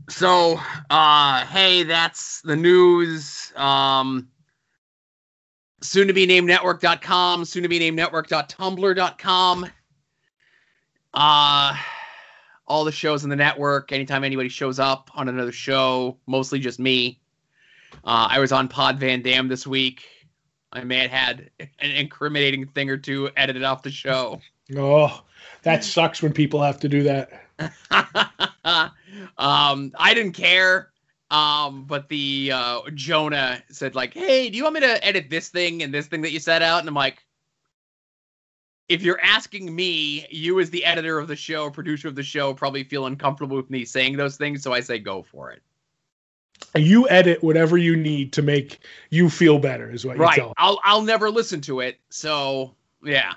So, uh, hey, that's the news. Um, soon to be named network.com, soon to be named network.tumblr.com. Uh, all the shows in the network. Anytime anybody shows up on another show, mostly just me. Uh, I was on Pod Van Dam this week. I may have had an incriminating thing or two edited off the show. [LAUGHS] Oh, that sucks when people have to do that. [LAUGHS] um, I didn't care. Um, but the uh, Jonah said like, "Hey, do you want me to edit this thing and this thing that you set out?" And I'm like, "If you're asking me, you as the editor of the show, producer of the show, probably feel uncomfortable with me saying those things, so I say go for it." You edit whatever you need to make you feel better, is what you Right? tell. I'll I'll never listen to it. So yeah.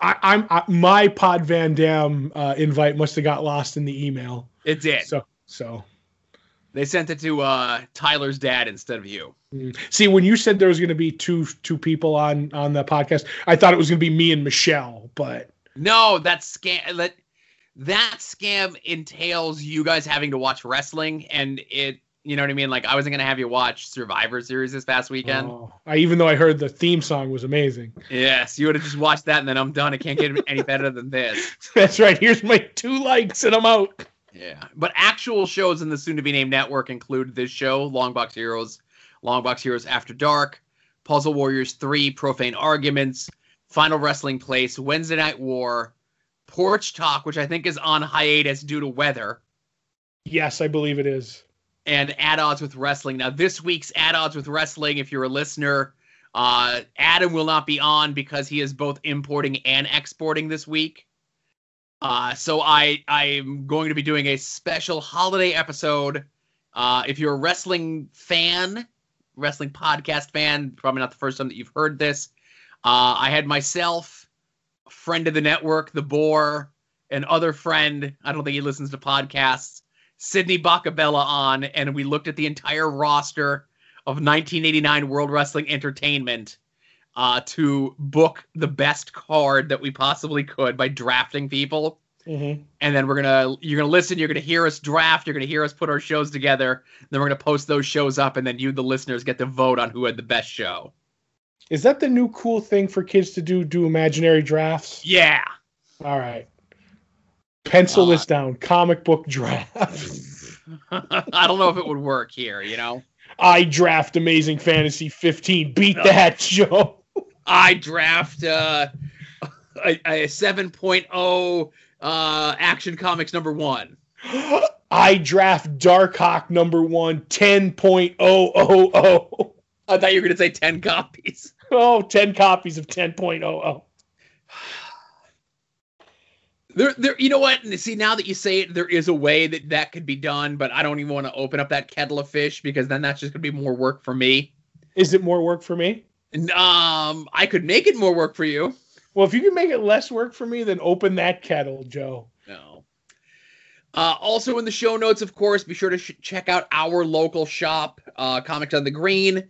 I, I'm I, my Pod Van Dam uh, invite must have got lost in the email. It did. So so They sent it to uh, Tyler's dad instead of you. mm. see when you said there was going to be two two people on on the podcast, I thought it was going to be me and Michelle, but No, that scam that that scam entails you guys having to watch wrestling, and it. You know what I mean? Like I wasn't gonna have you watch Survivor Series this past weekend. oh, I even though I heard the theme song was amazing. Yes, you would have just watched that, and then I'm done. It can't get any better than this. [LAUGHS] That's right. Here's my two likes and I'm out. Yeah, but actual shows in the soon-to-be-named network include this show, Longbox Heroes, Longbox Heroes After Dark, Puzzle Warriors 3, Profane Arguments, Final Wrestling Place, Wednesday Night War, Porch Talk, which I think is on hiatus due to weather, Yes, I believe it is. and At Odds with Wrestling. Now, this week's At Odds with Wrestling, if you're a listener, uh, Adam will not be on because he is both importing and exporting this week. Uh, so I I'm going to be doing a special holiday episode. Uh, if you're a wrestling fan, wrestling podcast fan, probably not the first time that you've heard this. Uh, I had myself, a friend of the network, the Boar, an other friend. I don't think he listens to podcasts. Sydney Bacabella on, and we looked at the entire roster of 1989 World Wrestling Entertainment. Uh, to book the best card that we possibly could by drafting people. Mm-hmm. And then we're gonna you're gonna listen, you're gonna hear us draft, you're gonna hear us put our shows together, then we're gonna post those shows up, and then you, the listeners, get to vote on who had the best show. Is that the new cool thing for kids to do? Do imaginary drafts? Yeah. All right. Pencil Uh, this down. Comic book draft. [LAUGHS] [LAUGHS] I don't know if it would work here, you know. I draft Amazing Fantasy 15. Beat that, Joe. I draft uh, a, a 7.0 uh, Action Comics number one. [GASPS] I draft Darkhawk number one, 10.000. I thought you were going to say 10 copies. Oh, 10 copies of 10.00. [SIGHS] There, there. You know what? See, now that you say it, there is a way that that could be done, but I don't even want to open up that kettle of fish because then that's just going to be more work for me. Is it more work for me? Um, I could make it more work for you. Well, if you can make it less work for me, then open that kettle, Joe. No. Uh, also in the show notes, of course, be sure to sh- check out our local shop, uh, Comics on the Green.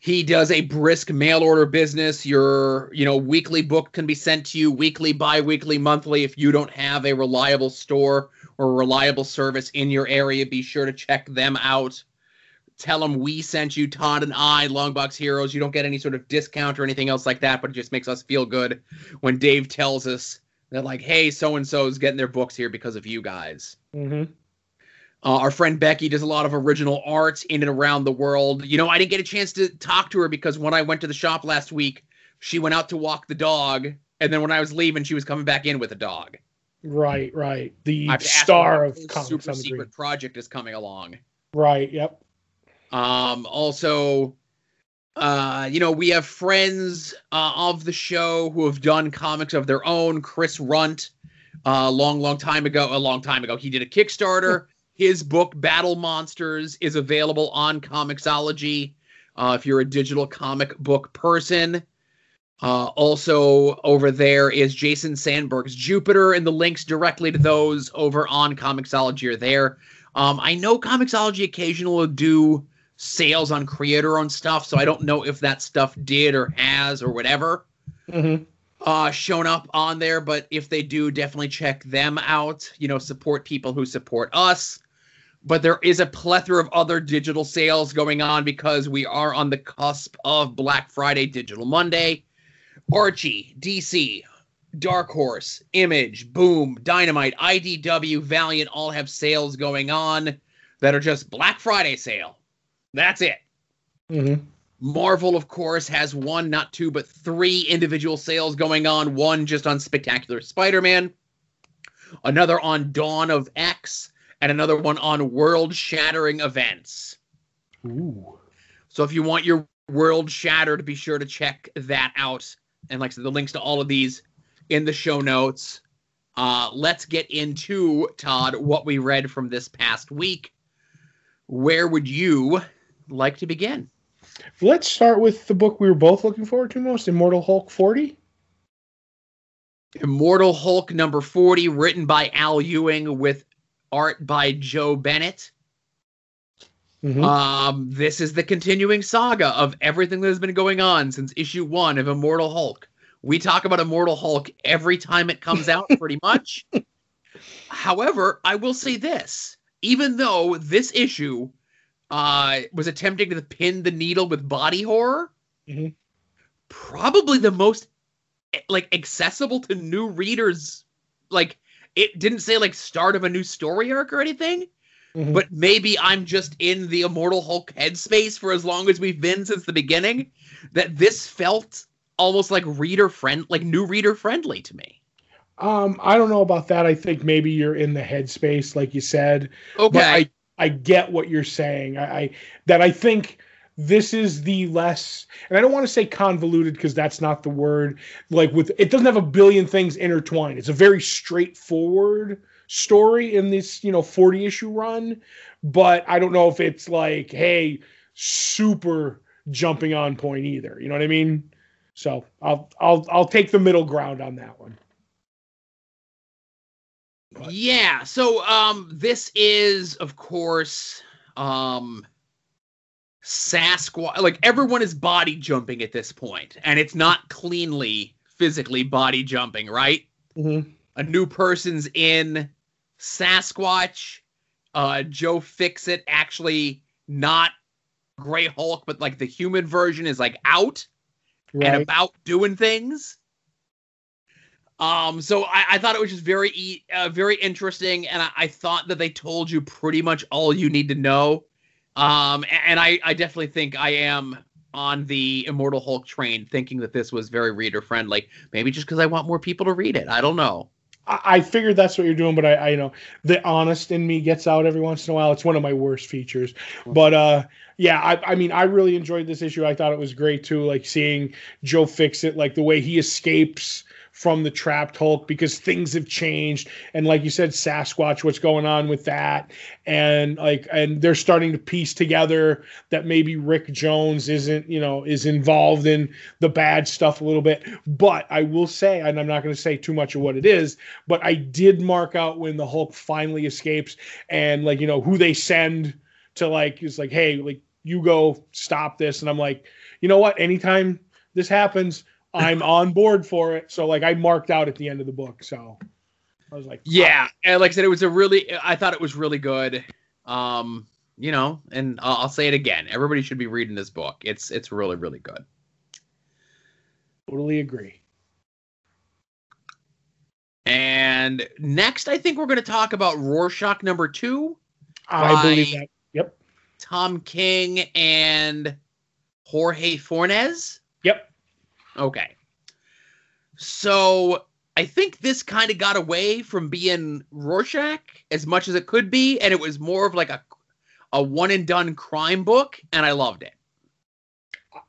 He does a brisk mail order business. Your, you know, weekly book can be sent to you weekly, bi-weekly, monthly. If you don't have a reliable store or a reliable service in your area, be sure to check them out. Tell them we sent you, Todd and I, Longbox Heroes. You don't get any sort of discount or anything else like that, but it just makes us feel good when Dave tells us that, like, hey, so and so is getting their books here because of you guys. Mm-hmm. Uh, our friend Becky does a lot of original art in and around the world. You know, I didn't get a chance to talk to her because when I went to the shop last week, she went out to walk the dog, and then when I was leaving, she was coming back in with a dog. Right, right. The star of super secret project is coming along. Right, yep. Um, also, uh, you know, we have friends uh, of the show who have done comics of their own. Chris Runt, a long, long time ago, a long time ago, he did a Kickstarter. His book Battle Monsters is available on Comixology. Uh, if you're a digital comic book person. Uh, also, over there is Jason Sandberg's Jupiter, and the links directly to those over on Comixology are there. Um, I know Comixology occasionally will do sales on creator owned stuff, so I don't know if that stuff did or has or whatever Mm-hmm. uh shown up on there, but if they do, definitely check them out. You know, support people who support us. But there is a plethora of other digital sales going on because we are on the cusp of Black Friday Digital Monday. Archie, DC, Dark Horse, Image, Boom, Dynamite, IDW, Valiant all have sales going on that are just Black Friday sale. That's it. Mm-hmm. Marvel, of course, has one, not two, but three individual sales going on. One just on Spectacular Spider Man, another on Dawn of X, and another one on World Shattering Events. Ooh. So if you want your world shattered, be sure to check that out. And like I said, the links to all of these in the show notes. Uh, let's get into, Todd, what we read from this past week. Where would you like to begin? Let's start with the book we were both looking forward to most, Immortal Hulk 40. Immortal Hulk number 40, written by Al Ewing with art by Joe Bennett. Mhm. Um, this is the continuing saga of everything that has been going on since issue one of Immortal Hulk. We talk about Immortal Hulk every time it comes out, pretty [LAUGHS] much. However, I will say this: even though this issue uh, was attempting to pin the needle with body horror, Mhm. probably the most like accessible to new readers. Like it didn't say like start of a new story arc or anything Mhm. but maybe I'm just in the Immortal Hulk headspace for as long as we've been since the beginning. That this felt almost like reader friend, like new reader friendly to me. Um, I don't know about that. I think maybe you're in the headspace, like you said. Okay, But I, get what you're saying. I, I that I think this is the less, and I don't want to say convoluted because that's not the word. Like with it doesn't have a billion things intertwined. It's a very straightforward story in this, you know, 40 issue run. But I don't know if it's like, hey, super jumping on point either. You know what I mean? So I'll I'll I'll take the middle ground on that one. But- yeah. So um, this is of course um, Sasquatch. Like everyone is body jumping at this point, and it's not cleanly physically body jumping, right? Mm-hmm. A new person's in Sasquatch. Uh, Joe Fixit actually not Gray Hulk, but like the human version is like out Right. and about doing things. Um, so I, I thought it was just very, uh, very interesting, and I, I thought that they told you pretty much all you need to know. Um, and I, I definitely think I am on the Immortal Hulk train, thinking that this was very reader friendly. Maybe just because I want more people to read it. I don't know. I, I figured that's what you're doing, but I, I you know the honest in me gets out every once in a while. It's one of my worst features, but uh, yeah, I, I mean, I really enjoyed this issue. I thought it was great too, like seeing Joe Fixit, like the way he escapes from the trapped Hulk because things have changed, and like you said, Sasquatch, what's going on with that, and like, and they're starting to piece together that maybe Rick Jones isn't, you know, is involved in the bad stuff a little bit. But I will say, and I'm not going to say too much of what it is, but I did mark out when the Hulk finally escapes and like, you know, who they send to like, is like, hey, like, you go stop this. And I'm like, you know what? Anytime this happens, I'm on board for it. So like, I marked out at the end of the book. So I was like, Yeah, and like I said, it was a really. I thought it was really good. Um, you know, and I'll, I'll say it again. Everybody should be reading this book. It's it's really really good. totally agree. And next, I think we're going to talk about Rorschach number two, I believe that. Yep. Tom King and Jorge Fornes. Okay. So I think this kind of got away from being Rorschach as much as it could be, and it was more of like a a one and done crime book, and I loved it.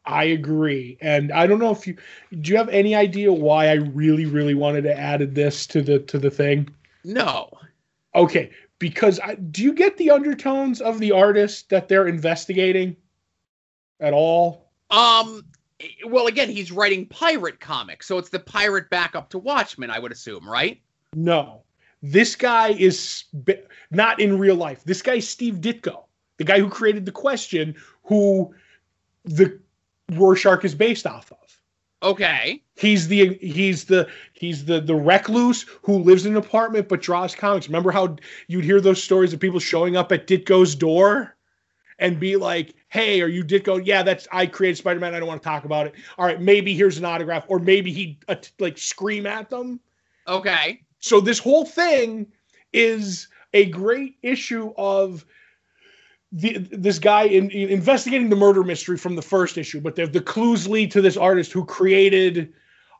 I agree. And I don't know if you do you have any idea why I really, really wanted to added this to the to the thing? No. Okay, because I, do you get the undertones of the artist that they're investigating at all? Um. Well, again, he's writing pirate comics, so it's the pirate backup to Watchmen, I would assume, right? No. This guy is not in real life. This guy's Steve Ditko, the guy who created the question who the Rorschach is based off of. Okay. He's the he's the he's the the recluse who lives in an apartment but draws comics. Remember how you'd hear those stories of people showing up at Ditko's door and be like, "Hey, are you Ditko? Yeah, that's I created Spider-Man. I don't want to talk about it. All right, maybe here's an autograph, or maybe he uh, like scream at them." Okay. So this whole thing is a great issue of the this guy in, in investigating the murder mystery from the first issue, but the, the clues lead to this artist who created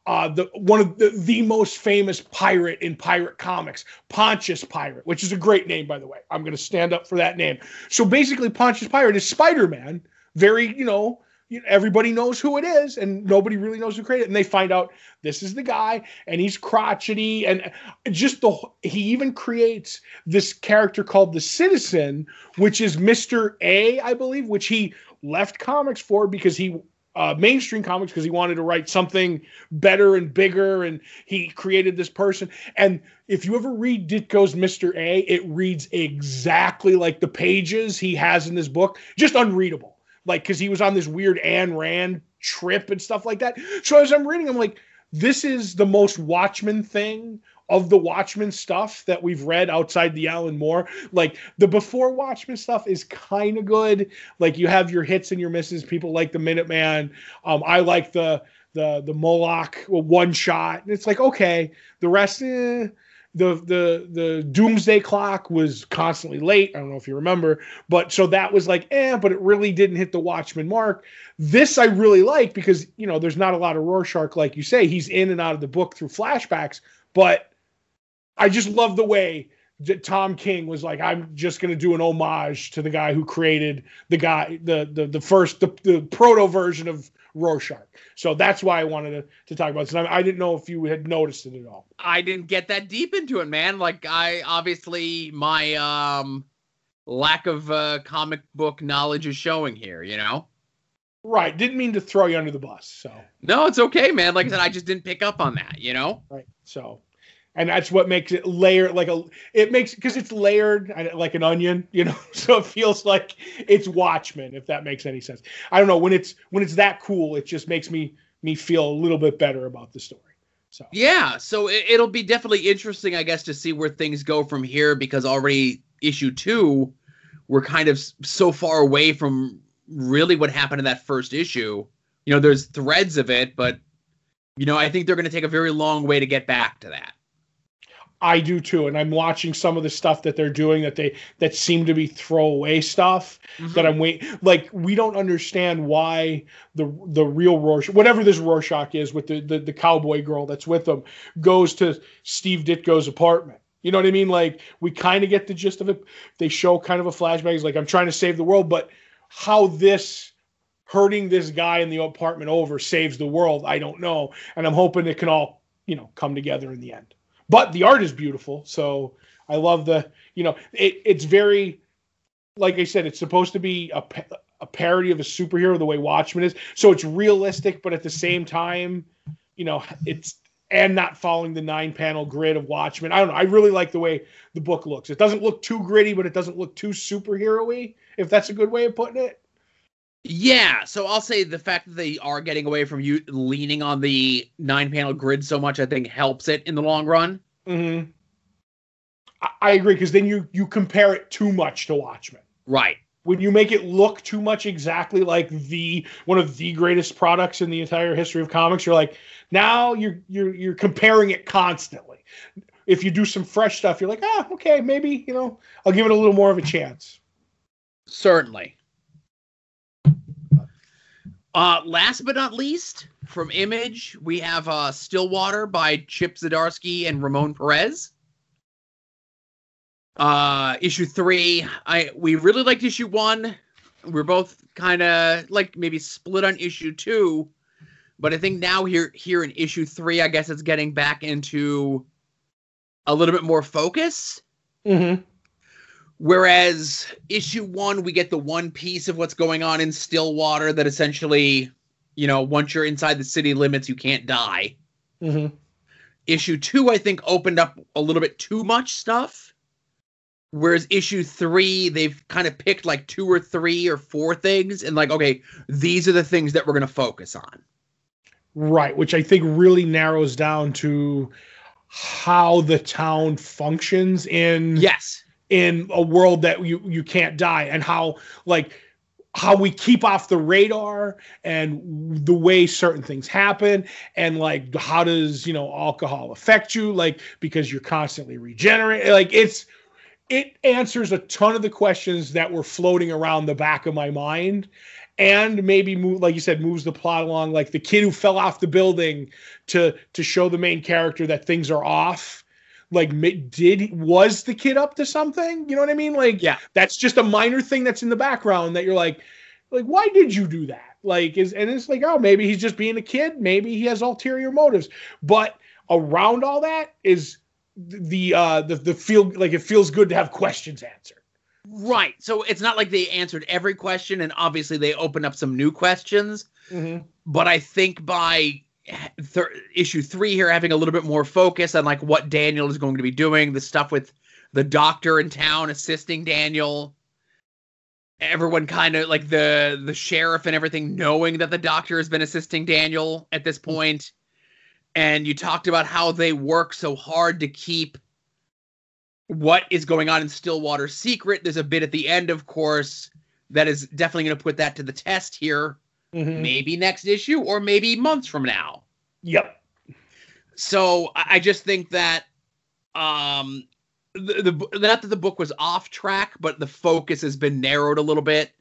uh, the one of the, the most famous pirate in pirate comics, Pontius Pirate, which is a great name by the way. I'm going to stand up for that name. So basically, Pontius Pirate is Spider-Man. Very, you know, everybody knows who it is, and nobody really knows who created it. And they find out this is the guy, and he's crotchety, and just the he even creates this character called the Citizen, which is Mister A, I believe, which he left comics for because he uh, mainstream comics because he wanted to write something better and bigger, and he created this person. And if you ever read Ditko's Mister A, it reads exactly like the pages he has in this book, just unreadable. Like because he was on this weird Ayn Rand trip and stuff like that. So as I'm reading, I'm like, this is the most Watchmen thing of the Watchmen stuff that we've read outside the Alan Moore. Like the before Watchmen stuff is kind of good. Like you have your hits and your misses. People like the Minuteman. Um, I like the the the Moloch one shot. And it's like okay, the rest. Eh. The the the Doomsday Clock was constantly late. I don't know if you remember, but so that was like eh, but it really didn't hit the Watchmen mark. This I really like because you know there's not a lot of Rorschach like you say. He's in and out of the book through flashbacks, but I just love the way that Tom King was like, I'm just going to do an homage to the guy who created the guy, the the the first, the, the proto version of Rorschach. So that's why I wanted to, to talk about this. And I, I didn't know if you had noticed it at all. I didn't get that deep into it, man. Like I obviously my um lack of uh comic book knowledge is showing here, you know? Right. Didn't mean to throw you under the bus. So No, it's okay, man. Like I said, I just didn't pick up on that, you know? right. So and that's what makes it layered like a it makes because it's layered like an onion you know [LAUGHS] so it feels like it's watchmen if that makes any sense i don't know when it's when it's that cool it just makes me me feel a little bit better about the story so Yeah, so it, it'll be definitely interesting, I guess, to see where things go from here because already issue two, we're kind of so far away from really what happened in that first issue. You know, there's threads of it, but you know, I think they're going to take a very long way to get back to that. I do too and i'm watching some of the stuff that they're doing that they that seem to be throwaway stuff mm-hmm. that i'm wait like we don't understand why the the real Rorschach, whatever this Rorschach is with the, the the cowboy girl that's with them, goes to Steve Ditko's apartment. You know what I mean? Like we kind of get the gist of it. They show kind of a flashback. He's like, I'm trying to save the world, but how this hurting this guy in the apartment over saves the world, I don't know. And I'm hoping it can all, you know, come together in the end. But the art is beautiful, so I love the, you know, it, it's very like I said, it's supposed to be a, a parody of a superhero the way Watchmen is. So it's realistic, but at the same time, you know, it's and not following the nine panel grid of Watchmen. I don't know. I really like the way the book looks. It doesn't look too gritty, but it doesn't look too superhero-y, if that's a good way of putting it. Yeah, so I'll say the fact that they are getting away from you leaning on the nine panel grid so much, I think helps it in the long run. Mm-hmm. I, I agree because then you you compare it too much to Watchmen. Right. when you make it look too much exactly like the one of the greatest products in the entire history of comics you're like now you're you're you're comparing it constantly if you do some fresh stuff you're like ah okay maybe you know i'll give it a little more of a chance Certainly. Uh, last but not least, from Image, we have uh, Stillwater by Chip Zdarsky and Ramon Perez. Uh, issue three, I we really liked issue one. We're both kind of like maybe split on issue two, but I think now here here in issue three, I guess it's getting back into a little bit more focus. mm-hmm. Whereas issue one, we get the one piece of what's going on in Stillwater that essentially, you know, once you're inside the city limits, you can't die. Mm-hmm. Issue two, I think, opened up a little bit too much stuff. Whereas issue three, they've kind of picked like two or three or four things and like, okay, these are the things that we're going to focus on. right which i think really narrows down to how the town functions in Yes. In a world that you you can't die and how like how we keep off the radar and the way certain things happen and like how does you know alcohol affect you like because you're constantly regenerating like it's it answers a ton of the questions that were floating around the back of my mind and maybe move like you said moves the plot along like the kid who fell off the building to to show the main character that things are off like did was the kid up to something? You know what i mean? Like Yeah. that's just a minor thing that's in the background that you're like like why did you do that? Like is and it's like oh maybe he's just being a kid. Maybe he has ulterior motives. But around all that is the uh the, the feel like it feels good to have questions answered. Right. So it's not like they answered every question, and obviously they opened up some new questions. but I think by thir- issue three here, having a little bit more focus on like what Daniel is going to be doing, the stuff with the doctor in town assisting Daniel, everyone kind of like the the sheriff and everything knowing that the doctor has been assisting Daniel at this point, and you talked about how they work so hard to keep what is going on in Stillwater secret. There's a bit at the end, of course, that is definitely going to put that to the test here Mhm. maybe next issue or maybe months from now. yep So I just think that um the, the not that the book was off track, but the focus has been narrowed a little bit.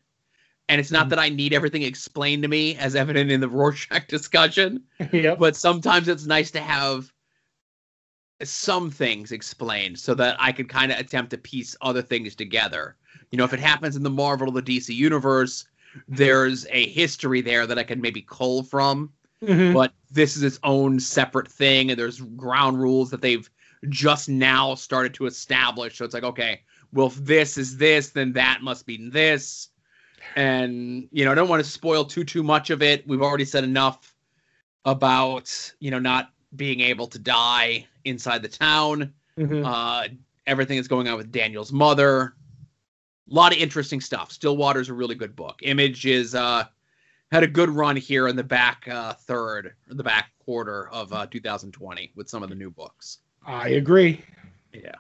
And it's not Mhm. that I need everything explained to me, as evident in the [LAUGHS] Rorschach discussion, yep but sometimes it's nice to have some things explained so that I could kind of attempt to piece other things together. You know, if it happens in the Marvel or the DC universe, there's a history there that I can maybe cull from Mhm. but this is its own separate thing and there's ground rules that they've just now started to establish so it's like okay well if this is this then that must be this and you know i don't want to spoil too too much of it we've already said enough about you know not being able to die inside the town. Mhm. Uh, everything that's going on with Daniel's mother. A lot of interesting stuff. Stillwater's a really good book. Image is uh, had a good run here in the back uh, third, or the back quarter of uh, 2020 with some of the new books. I agree. Yeah.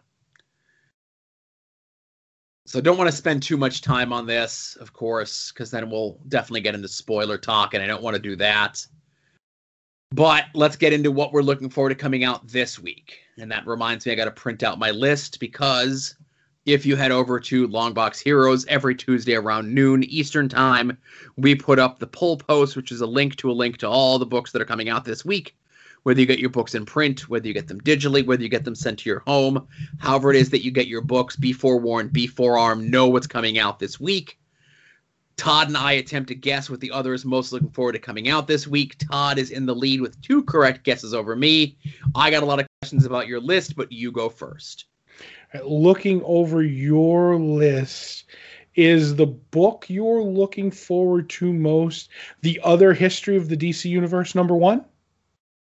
So don't want to spend too much time on this, of course, because then we'll definitely get into spoiler talk, and I don't want to do that. But let's get into what we're looking forward to coming out this week. And that reminds me, I got to print out my list because if you head over to Longbox Heroes every Tuesday around noon Eastern Time, we put up the pull post, which is a link to a link to all the books that are coming out this week. Whether you get your books in print, whether you get them digitally, whether you get them sent to your home, however it is that you get your books, be forewarned, be forearmed, know what's coming out this week. Todd and I attempt to guess what the other is most looking forward to coming out this week. Todd is in the lead with two correct guesses over me. I got a lot of questions about your list, but you go first. Looking over your list, is the book you're looking forward to most the other history of the DC Universe number one?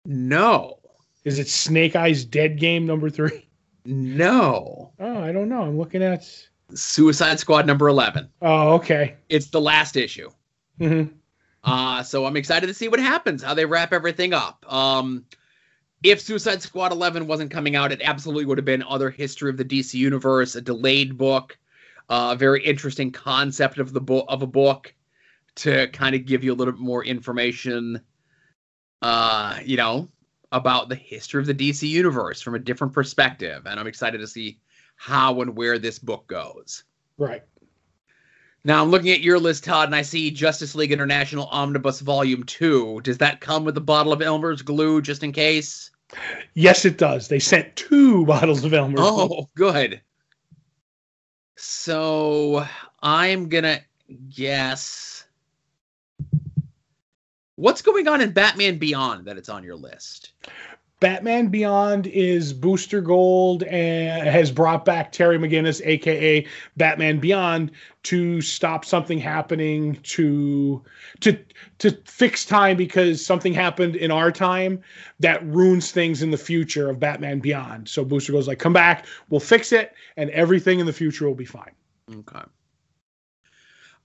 No. Is it Snake Eyes Dead Game number three? No. Oh, I don't know. I'm looking at. Suicide Squad number 11. Oh, okay. It's the last issue. hmm Uh, so I'm excited to see what happens, how they wrap everything up. Um, if Suicide Squad 11 wasn't coming out, it absolutely would have been other history of the DC universe, a delayed book, uh, a very interesting concept of the book of a book to kind of give you a little bit more information, uh, you know, about the history of the DC universe from a different perspective. And I'm excited to see how and where this book goes. Right. Now I'm looking at your list, Todd, and I see Justice League International Omnibus Volume 2. Does that come with a bottle of Elmer's glue just in case? Yes, it does. They sent two [LAUGHS] bottles of Elmer's. glue. Oh, good. So I'm gonna guess. What's going on in Batman Beyond that it's on your list? Batman Beyond is Booster Gold and has brought back Terry McGinnis, aka Batman Beyond, to stop something happening to to to fix time because something happened in our time that ruins things in the future of Batman Beyond. So Booster Gold's like, come back, we'll fix it, and everything in the future will be fine. Okay.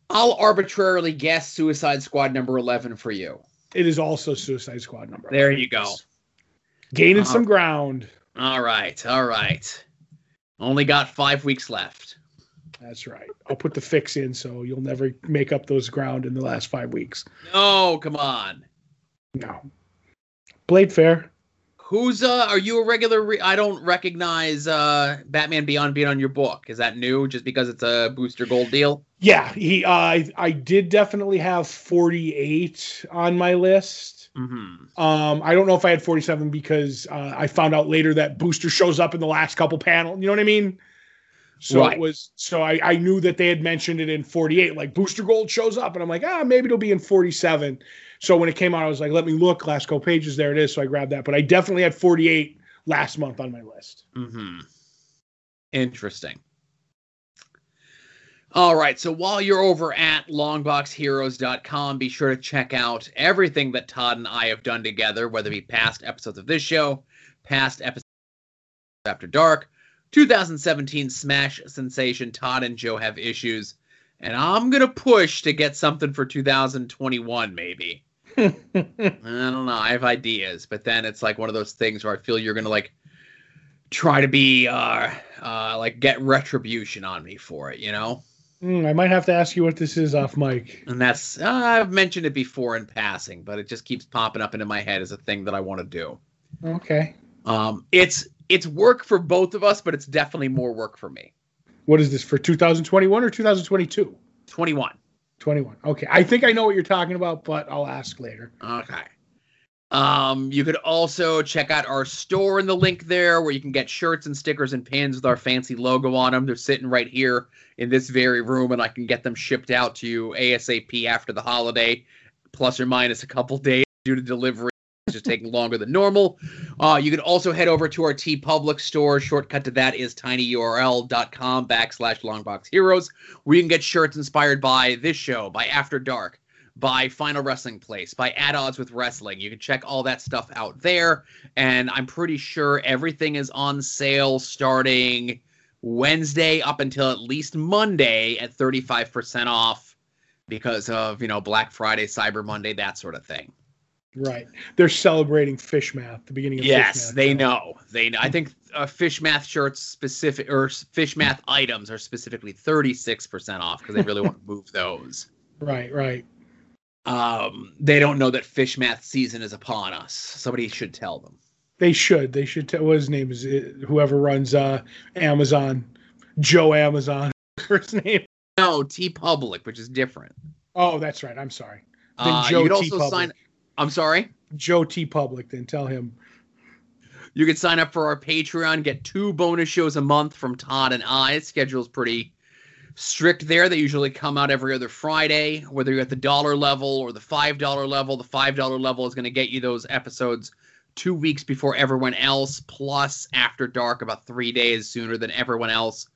I'll arbitrarily guess Suicide Squad number 11 for you. It is also Suicide Squad number. There you go. Gaining Uh-huh. some ground. All right, all right. Only got five weeks left. That's right. I'll put the fix in so you'll never make up those ground in the last five weeks. No, come on. No. Blade Fair. Who's uh are you a regular re- I don't recognize uh Batman Beyond being on your book. Is that new just because it's a booster gold deal? Yeah, he. Uh, I I did definitely have 48 on my list. Mhm. Um, I don't know if I had 47 because uh, I found out later that Booster shows up in the last couple panels. You know what I mean? So Right. it was. So I I knew that they had mentioned it in 48. Like Booster Gold shows up, and I'm like, ah, maybe it'll be in 47. So when it came out, I was like, let me look. Last couple pages, there it is. So I grabbed that. But I definitely had 48 last month on my list. Mhm. Interesting. All right, so while you're over at longboxheroes.com, be sure to check out everything that Todd and I have done together, whether it be past episodes of this show, past episodes after dark, 2017 Smash sensation Todd and Joe have issues, and I'm gonna push to get something for 2021 maybe. [LAUGHS] I don't know. I have ideas, but then it's like one of those things where I feel you're gonna like try to be uh uh like get retribution on me for it, you know? Hmm, I might have to ask you what this is off mic. And that's uh, I've mentioned it before in passing, but it just keeps popping up into my head as a thing that I want to do. Okay. Um it's it's work for both of us, but it's definitely more work for me. What is this for 2021 or 2022? 21. 21. Okay. I think I know what you're talking about, but I'll ask later. Okay. Um, you could also check out our store in the link there where you can get shirts and stickers and pins with our fancy logo on them. They're sitting right here in this very room, and I can get them shipped out to you ASAP after the holiday, plus or minus a couple [LAUGHS] days due to delivery. It's just taking longer than normal. Uh, you can also head over to our TeePublic store. Shortcut to that is tinyurl.com backslash longbox heroes, where you can get shirts inspired by this show, by After Dark, by Final Wrestling Place, by At Odds with Wrestling. You can check all that stuff out there. And I'm pretty sure everything is on sale starting Wednesday up until at least Monday at 35% off because of, you know, Black Friday, Cyber Monday, that sort of thing. Right. They're celebrating fish math, the beginning of yes, math. they know. They know. I think uh, fish math shirts specific or fish math items are specifically 36% off because they really want to move those. [LAUGHS] Right, right. Um, they don't know that fish math season is upon us. Somebody should tell them. They should. They should tell what his name is. Whoever runs uh Amazon, Joe Amazon. [LAUGHS] First name. No, TeePublic, which is different. Oh, that's right. I'm sorry. Then Uh, Joe T. Public. sign. I'm sorry. Joe T. Public. Then tell him. You can sign up for our Patreon, get two bonus shows a month from Todd and I. Schedule's pretty strict there. They usually come out every other Friday, whether you're at the dollar level or the five dollar level. The five dollar level is going to get you those episodes two weeks before everyone else, plus after dark about three days sooner than everyone else.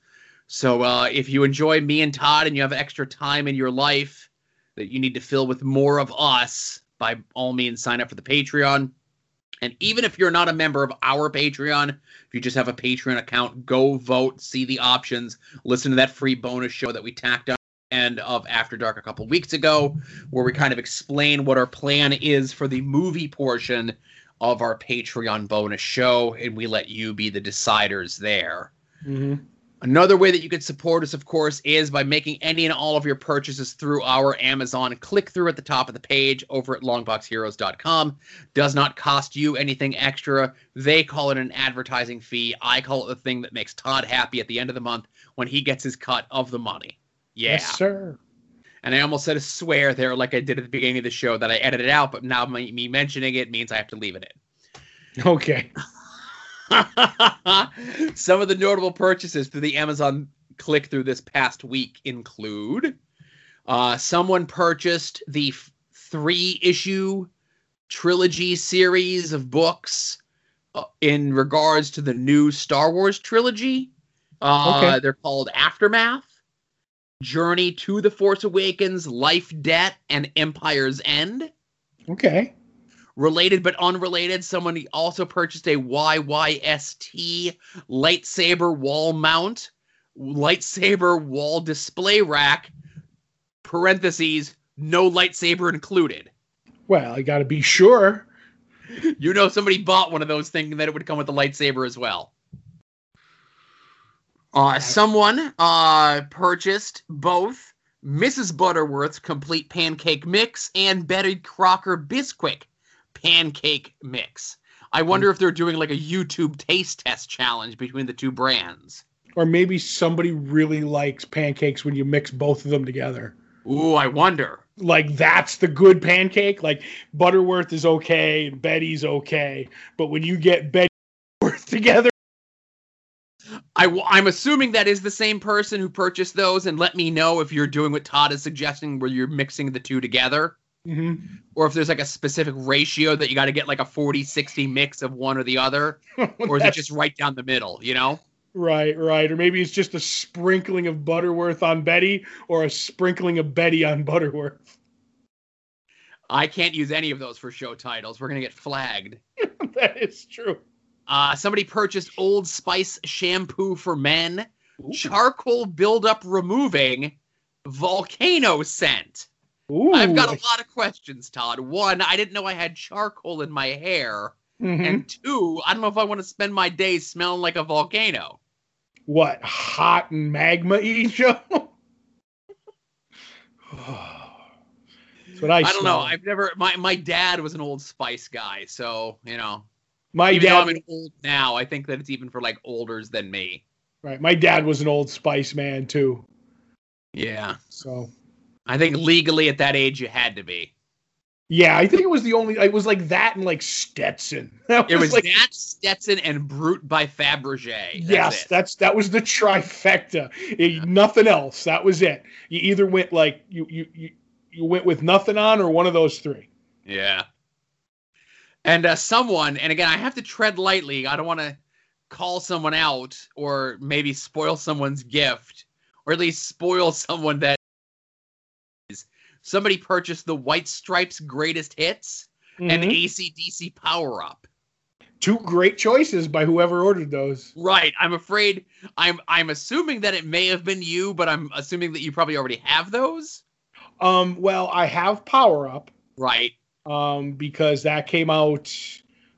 So uh, if you enjoy me and Todd and you have extra time in your life that you need to fill with more of us, by all means sign up for the Patreon. And even if you're not a member of our Patreon, if you just have a Patreon account, go vote, see the options, listen to that free bonus show that we tacked on end of After Dark a couple weeks ago, where we kind of explain what our plan is for the movie portion of our Patreon bonus show, and we let you be the deciders there. Mm-hmm. Another way that you can support us, of course, is by making any and all of your purchases through our Amazon click through at the top of the page over at longboxheroes.com. Does not cost you anything extra. They call it an advertising fee. I call it the thing that makes Todd happy at the end of the month when he gets his cut of the money. Yeah. Yes, sir. And I almost said a swear there, like I did at the beginning of the show, that I edited out, but now me, me mentioning it means I have to leave it in. Okay. [LAUGHS] [LAUGHS] Some of the notable purchases through the Amazon click through this past week include uh, someone purchased the f- three issue trilogy series of books uh, in regards to the new Star Wars trilogy. Uh, Okay. They're called Aftermath, Journey to the Force Awakens, Life, Debt, and Empire's End Okay. Related but unrelated. Someone also purchased a YYST lightsaber wall mount, lightsaber wall display rack, parentheses, no lightsaber included. Well, I got to be sure. You know, somebody bought one of those thinking that it would come with a lightsaber as well. Uh, someone uh, purchased both Mrs. Butterworth's complete pancake mix and Betty Crocker Bisquick pancake mix. I wonder hmm. if they're doing like a YouTube taste test challenge between the two brands. Or maybe somebody really likes pancakes when you mix both of them together. Ooh, I wonder. Like that's the good pancake. Like Butterworth is okay and Betty's okay, but when you get Betty Butterworth [LAUGHS] together, I, am assuming that is the same person who purchased those, and let me know if you're doing what Todd is suggesting, where you're mixing the two together, Mhm. or if there's like a specific ratio that you got to get like a 40 60 mix of one or the other, [LAUGHS] or is it just right down the middle, you know? right, right, or maybe it's just a sprinkling of Butterworth on Betty or a sprinkling of Betty on Butterworth. I can't use any of those for show titles. We're going to get flagged. [LAUGHS] that is true. Uh, somebody purchased Old Spice shampoo for men, charcoal buildup removing, volcano scent. Ooh. I've got a lot of questions, Todd. One, I didn't know I had charcoal in my hair. Mhm. And two, I don't know if I want to spend my days smelling like a volcano. what hot and magma eat [LAUGHS] Joe? That's what I. I, don't know. I've never. My my dad was an Old Spice guy, so you know. My even though dad, I'm an old now, I think that it's even for like olders than me. right? My dad was an old Spice man too. Yeah, So I think legally at that age you had to be. yeah, I think it was the only. It was like that and like Stetson. [LAUGHS] That It was like that Stetson and Brut by Fabergé. That's yes, it. that's that was the trifecta. It- Nothing else. That was it. You either went like you you you you went with nothing on or one of those three. Yeah. And uh, someone, and again, I have to tread lightly. I don't want to call someone out or maybe spoil someone's gift, or at least spoil someone that. Somebody purchased the White Stripes Greatest Hits and Mhm. ACDC Power Up. Two great choices by whoever ordered those. Right. I'm afraid I'm I'm assuming that it may have been you, but I'm assuming that you probably already have those. Um, well, I have Power Up Right. um, because that came out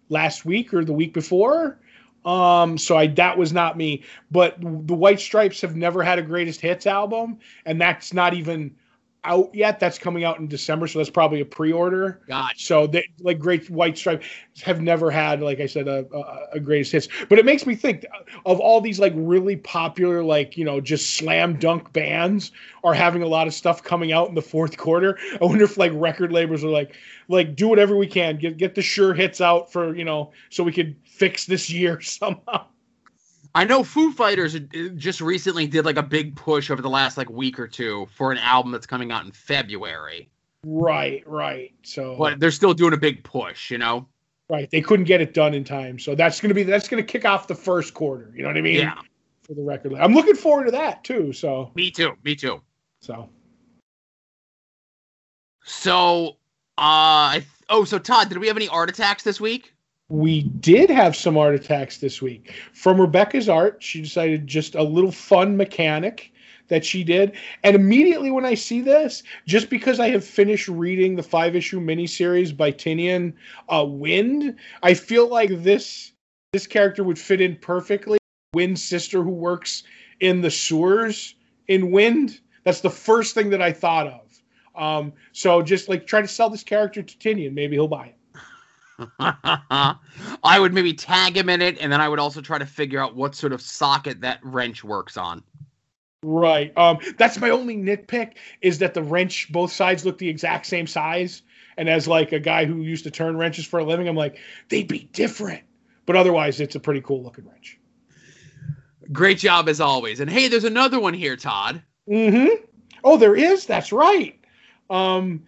last week or the week before. Um, so I that was not me. But the White Stripes have never had a greatest hits album, and that's not even out yet. That's coming out in December, so that's probably a pre-order. Gotcha. So they like Great White Stripe have never had, like I said, a, a, a greatest hits. But it makes me think uh, of all these like really popular, like you know, just slam dunk bands are having a lot of stuff coming out in the fourth quarter. I wonder if like record labels are like, like do whatever we can, get get the sure hits out for you know, so we could fix this year [LAUGHS] somehow. I know Foo Fighters uh, just recently did like a big push over the last like week or two for an album that's coming out in February. Right, right. So But they're still doing a big push, you know? right, they couldn't get it done in time. So that's gonna be that's gonna kick off the first quarter. You know what I mean? Yeah. For the record. I'm looking forward to that too. So Me too. Me too. so. So, uh, I, oh, so Todd, did we have any art attacks this week? We did have some art attacks this week. From Rebecca's art, she decided just a little fun mechanic that she did. And immediately when I see this, just because I have finished reading the five issue miniseries by Tynion uh, Wynd, I feel like this this character would fit in perfectly. Wynd's sister who works in the sewers in Wynd. That's the first thing that I thought of. Um, so just like try to sell this character to Tynion, maybe he'll buy it. [LAUGHS] I would maybe tag him in it, and then I would also try to figure out what sort of socket that wrench works on. Right. Um, that's my only nitpick is that the wrench, both sides look the exact same size. And as like a guy who used to turn wrenches for a living, I'm like, they'd be different. But otherwise, it's a pretty cool looking wrench. Great job as always. And hey, there's another one here, Todd. Mm-hmm. Oh, there is. That's right. Um,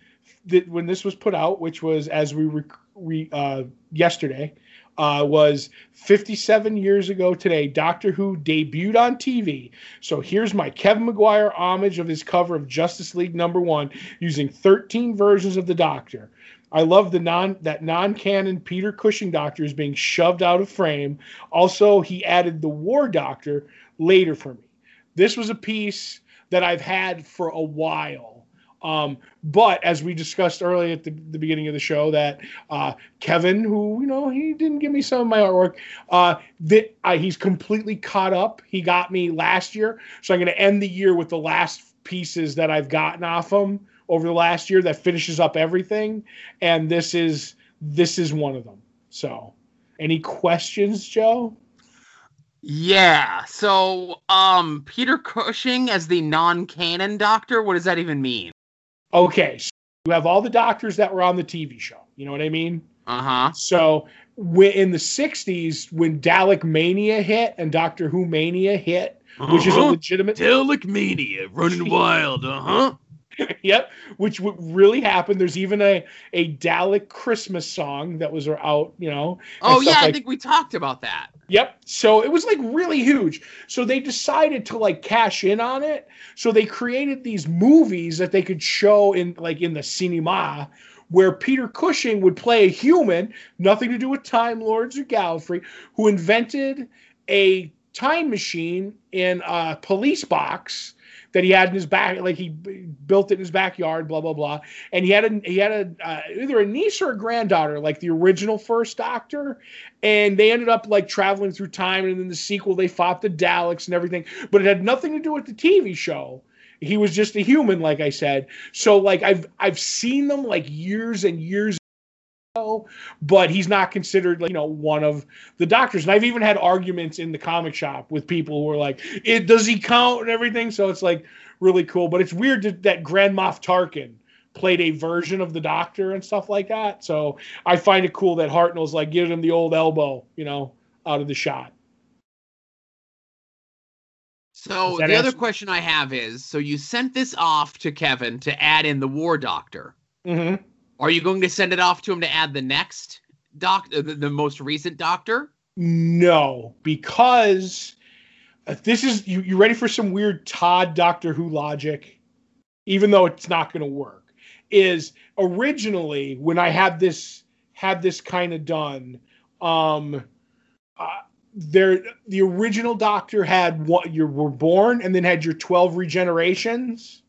that when this was put out, which was as we rec- re, uh, yesterday, uh, was 57 years ago today. Doctor Who debuted on TV. So here's my Kevin Maguire homage of his cover of Justice League number one, using 13 versions of the Doctor. I love the non that non-canon Peter Cushing Doctor is being shoved out of frame. Also, he added the War Doctor later for me. This was a piece that I've had for a while. Um, but as we discussed earlier at the, the beginning of the show, that uh, Kevin, who you know, he didn't give me some of my artwork, uh, that uh, he's completely caught up. He got me last year, so I'm going to end the year with the last pieces that I've gotten off him over the last year that finishes up everything, and this is this is one of them. So, any questions, Joe? Yeah. So, um, Peter Cushing as the non-canon doctor. What does that even mean? Okay, so you have all the doctors that were on the TV show. You know what I mean? Uh huh. So when, in the 60s, when Dalek Mania hit and Doctor Who Mania hit, which is a legitimate, Dalek mania running wild. Uh huh. [LAUGHS] yep, which would really happen. There's even a, a Dalek Christmas song that was uh, out, you know. Oh yeah, I think we talked about that. Yep. So it was like really huge. So they decided to like cash in on it. So they created these movies that they could show in like in the cinema where Peter Cushing would play a human, nothing to do with Time Lords or Gallifrey, who invented a time machine in a police box that he had in his back, like he built it in his backyard, blah blah blah. And he had a he had a uh, either a niece or a granddaughter, like the original first Doctor, and they ended up like traveling through time. And in the sequel, they fought the Daleks and everything, but it had nothing to do with the TV show. He was just a human, like I said. So like I've I've seen them like years and years but he's not considered like you know one of the doctors. And I've even had arguments in the comic shop with people who are like, "It does he count and everything?" So it's like really cool. But it's weird that, that Grand Moff Tarkin played a version of the Doctor and stuff like that. So I find it cool that Hartnell's like giving him the old elbow, you know, out of the shot. So the that other question I have is: so you sent this off to Kevin to add in the War Doctor. Mm-hmm. Are you going to send it off to him to add the next doc, uh, the, the most recent Doctor? No, because uh, this is you. You ready for some weird Todd Doctor Who logic? Even though it's not going to work. is originally when I had this had this kind of done, um, uh, there the original Doctor had what you were born and then had your twelve regenerations.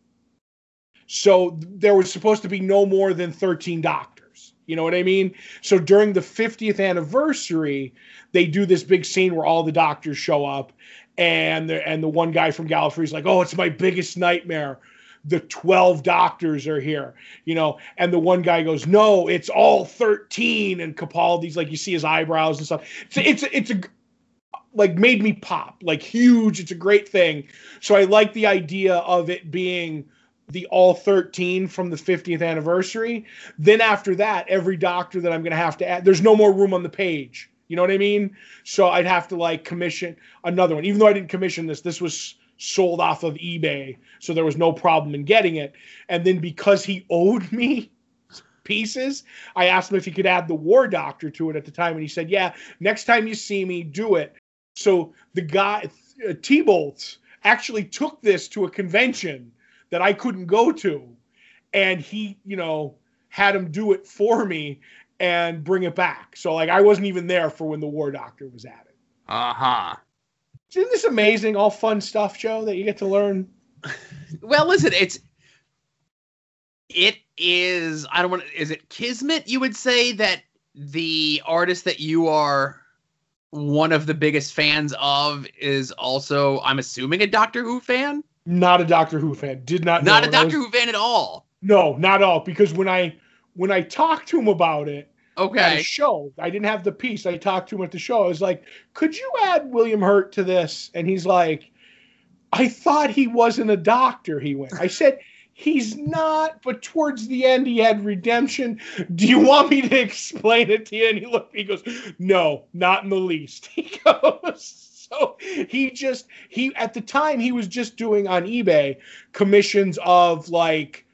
So there was supposed to be no more than thirteen Doctors. You know what I mean? So during the 50th anniversary, they do this big scene where all the doctors show up and the and the one guy from Gallifrey's like, "Oh, it's my biggest nightmare. The 12 doctors are here." You know, and the one guy goes, "No, it's all 13." And Capaldi's like you see his eyebrows and stuff. So it's it's a like made me pop, like huge. It's a great thing. So I like the idea of it being the all 13 from the 50th anniversary. Then after that, every doctor that I'm going to have to add, there's no more room on the page. You know what I mean? So I'd have to like commission another one. Even though I didn't commission this, this was sold off of eBay. So there was no problem in getting it. And then because he owed me pieces, I asked him if he could add the War Doctor to it at the time. And he said, Yeah, next time you see me, do it. So the guy, uh, T Bolts, actually took this to a convention that I couldn't go to. And he, you know, had him do it for me and bring it back. So like I wasn't even there for when the War Doctor was at it. Uh huh. Isn't this amazing? All fun stuff, Joe, that you get to learn. Well, listen, it's it is. I don't want. to. Is it kismet? You would say that the artist that you are one of the biggest fans of is also, I'm assuming, a Doctor Who fan. Not a Doctor Who fan. Did not. Not a Doctor was, Who fan at all. No, not at all. Because when I when I talked to him about it Okay. show, I didn't have the piece. I talked to him at the show. I was like, "Could you add William Hurt to this?" And he's like, "I thought he wasn't a doctor." He went. I said. He's not, but towards the end he had redemption. Do you want me to [LAUGHS] explain it to you? And he looked, he goes, No, not in the least. [LAUGHS] He goes, [LAUGHS] So he just he at the time he was just doing on eBay commissions of like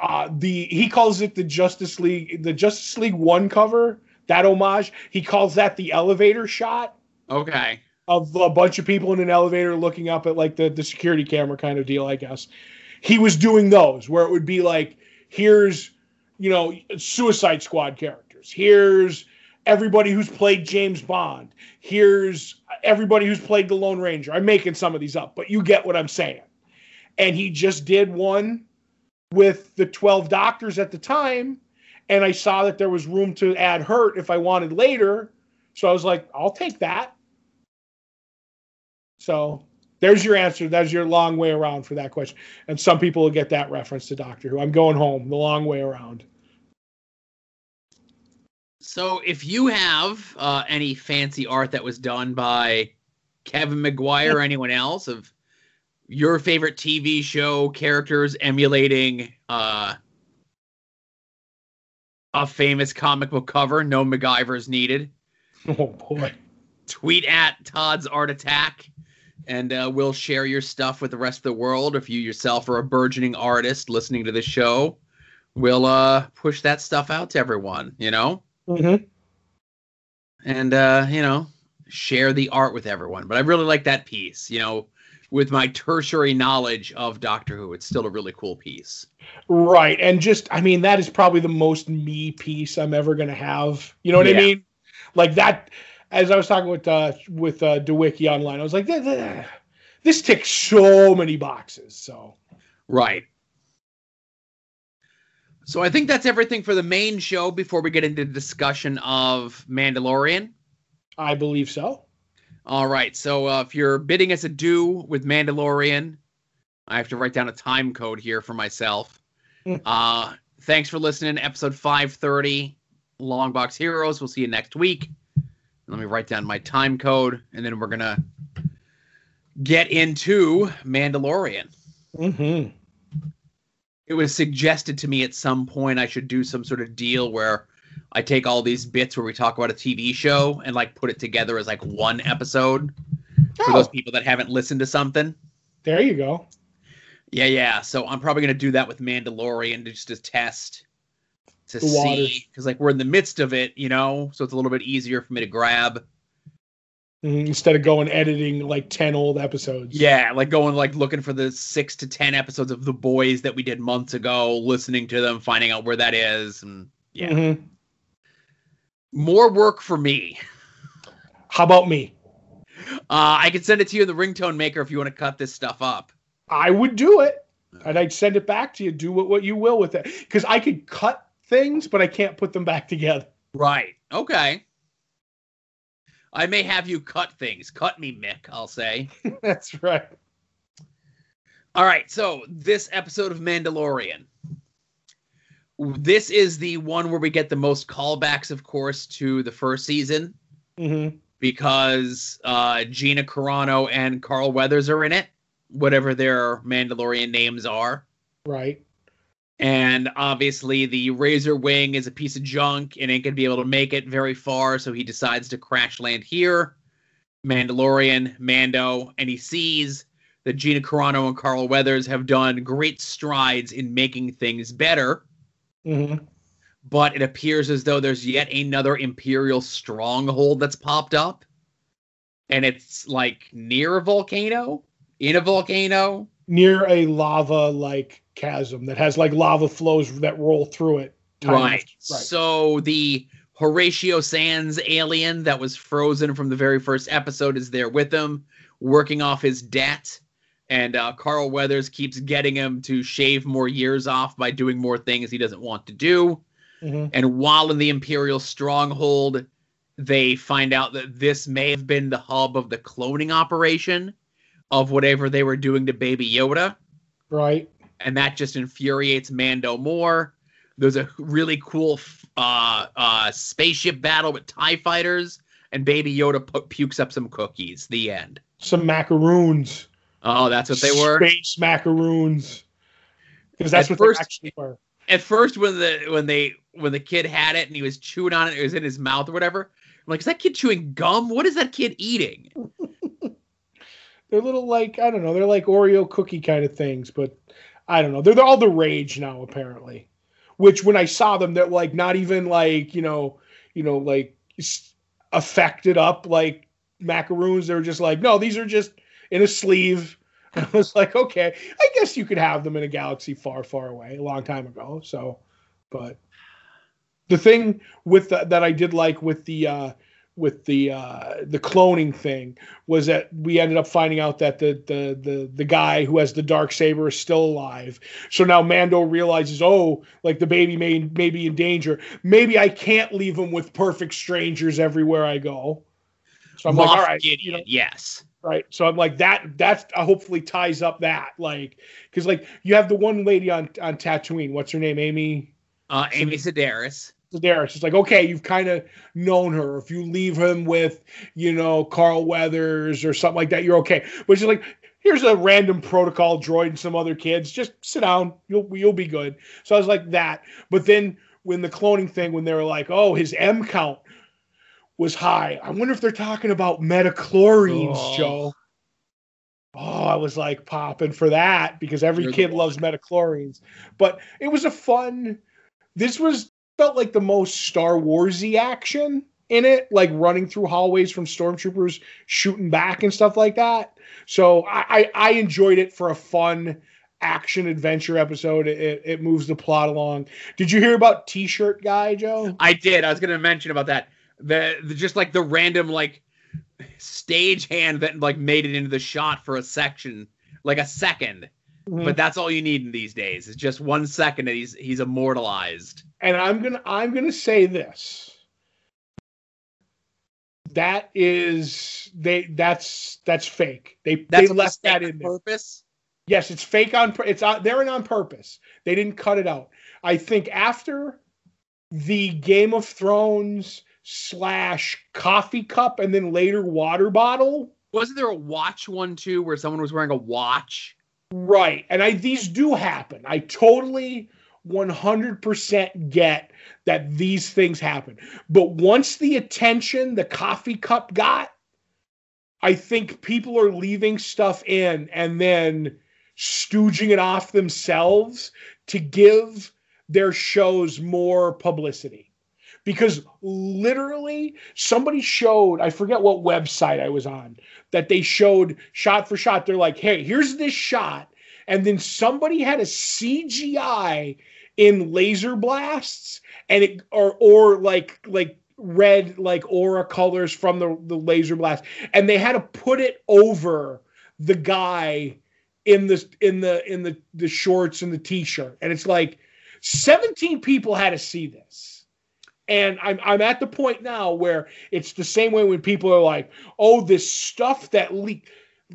uh the he calls it the Justice League the Justice League one cover, that homage. He calls that the elevator shot Okay. of a bunch of people in an elevator looking up at like the, the security camera kind of deal, I guess. He was doing those where it would be like, here's, you know, Suicide Squad characters. Here's everybody who's played James Bond. Here's everybody who's played the Lone Ranger. I'm making some of these up, but you get what I'm saying. And he just did one with the 12 doctors at the time. And I saw that there was room to add Hurt if I wanted later. So I was like, I'll take that. So there's your answer. That's your long way around for that question. And some people will get that reference to Doctor Who. I'm going home the long way around. So if you have uh, any fancy art that was done by Kevin Maguire or [LAUGHS] anyone else of your favorite TV show characters emulating uh, a famous comic book cover, no MacGyver's needed. Oh boy. Tweet at Todd's Art Attack, and uh, we'll share your stuff with the rest of the world. If you yourself are a burgeoning artist listening to the show, we'll uh, push that stuff out to everyone. You know. Mm-hmm. and uh, you know, share the art with everyone. But I really like that piece. You know, with my tertiary knowledge of Doctor Who, it's still a really cool piece. Right. And just, I mean, that is probably the most me piece I'm ever going to have. You know what Yeah. I mean? Like that, as I was talking with, uh, with, uh, DeWiki online, I was like, "Th- th- this ticks so many boxes. So, Right. So I think that's everything for the main show before we get into the discussion of Mandalorian. I believe so. All right. So uh, if you're bidding us adieu with Mandalorian, I have to write down a time code here for myself. Hmm. uh, thanks for listening. Episode 530, Longbox Heroes. We'll see you next week. Let me write down my time code, and then we're gonna get into Mandalorian. Mm-hmm. It was suggested to me at some point I should do some sort of deal where I take all these bits where we talk about a TV show and like put it together as like one episode for those oh. people that haven't listened to something. there you go. Yeah, yeah. So I'm probably gonna do that with Mandalorian just to test to see because like we're in the midst of it, you know, so it's a little bit easier for me to grab Instead of going editing like 10 old episodes. Yeah, like going like looking for the six to ten episodes of The Boys that we did months ago, listening to them, finding out where that is, and yeah, Mhm. more work for me. How about me? Uh, I can send it to you in the ringtone maker if you want to cut this stuff up. I would do it. And I'd send it back to you. Do what, what you will with it. Because I could cut things, but I can't put them back together. Right. Okay. I may have you cut things. Cut me, Mick. I'll say. [LAUGHS] That's right. All right, so this episode of Mandalorian. This is the one where we get the most callbacks, of course, to the first season hmm because uh, Gina Carano and Carl Weathers are in it, whatever their Mandalorian names are. Right. And obviously, the Razor Wing is a piece of junk and ain't gonna be able to make it very far, so he decides to crash land here. Mandalorian, Mando, and he sees that Gina Carano and Carl Weathers have done great strides in making things better, hmm but it appears as though there's yet another Imperial stronghold that's popped up. And it's like near a volcano, in a volcano. Near a lava like chasm that has like lava flows that roll through it. Right. Right. So the Horatio Sanz alien that was frozen from the very first episode is there with him, working off his debt. And uh, Carl Weathers keeps getting him to shave more years off by doing more things he doesn't want to do. Mhm. And while in the Imperial stronghold, they find out that this may have been the hub of the cloning operation of whatever they were doing to Baby Yoda Right. And that just infuriates Mando more. There's a really cool uh, uh, spaceship battle with Tie fighters, and Baby Yoda pu- pukes up some cookies. The end. Some macaroons. Oh, that's what they were. Space macaroons. Because that's At what first- they actually were. At first, when the when they when the kid had it and he was chewing on it, it was in his mouth or whatever. I'm like, is that kid chewing gum? What is that kid eating? [LAUGHS] They're little like I don't know. They're like Oreo cookie kind of things, but I don't know. They're, they're all the rage now apparently. Which when I saw them, they're like not even like you know, you know, like affected up like macaroons. They were just like, no, these are just in a sleeve. [LAUGHS] I was like, okay, I guess you could have them in a galaxy far, far away, a long time ago. So, but the thing with the, that I did like with the uh, with the uh, the cloning thing was that we ended up finding out that the the the the guy who has the dark saber is still alive. So now Mando realizes, oh, like the baby may may be in danger. Maybe I can't leave him with perfect strangers everywhere I go. So I'm like, Moff all right, Gideon, you know, yes. right. So I'm like that. That's uh, hopefully ties up that like because like you have the one lady on on Tatooine. What's her name? Amy. Uh, Amy Sedaris. Sedaris. It's like, okay, you've kind of known her. If you leave him with, you know, Carl Weathers or something like that, you're okay. But she's like, here's a random protocol droid and some other kids. Just sit down. You'll you'll be good. So I was like that. But then when the cloning thing, when they were like, oh, his M count was high. I wonder if they're talking about midi-chlorians, Oh. Joe. Oh, I was like popping for that because every You're kid loves midi-chlorians. But it was a fun. This was felt like the most Star Warsy action in it, like running through hallways from stormtroopers shooting back and stuff like that. So I, I, enjoyed it for a fun action adventure episode. It, it moves the plot along. Did you hear about T-shirt guy, Joe? I did. I was going to mention about that. The, the just like the random like stage hand that like made it into the shot for a section, like a second. Mm-hmm. But that's all you need in these days. It's just one second and he's he's immortalized. and I'm gonna I'm gonna say this. That is they that's that's fake. They That's they left that in there. purpose. Yes, it's fake on. It's on. They're in on purpose. They didn't cut it out. I think after the Game of Thrones slash coffee cup and then later water bottle. Wasn't there a watch one too where someone was wearing a watch? Right, and I these do happen. I totally 100% get that these things happen. But once the attention the coffee cup got, I think people are leaving stuff in and then stooging it off themselves to give their shows more publicity. Because literally somebody showed I forget what website I was on that they showed shot for shot. They're like, hey, here's this shot, and then somebody had a CGI in laser blasts and it or or like like red like aura colors from the the laser blast. And they had to put it over the guy in the in the in the the shorts and the t-shirt. And it's like 17 people had to see this and I'm I'm at the point now where it's the same way when people are like, "Oh, this stuff that leak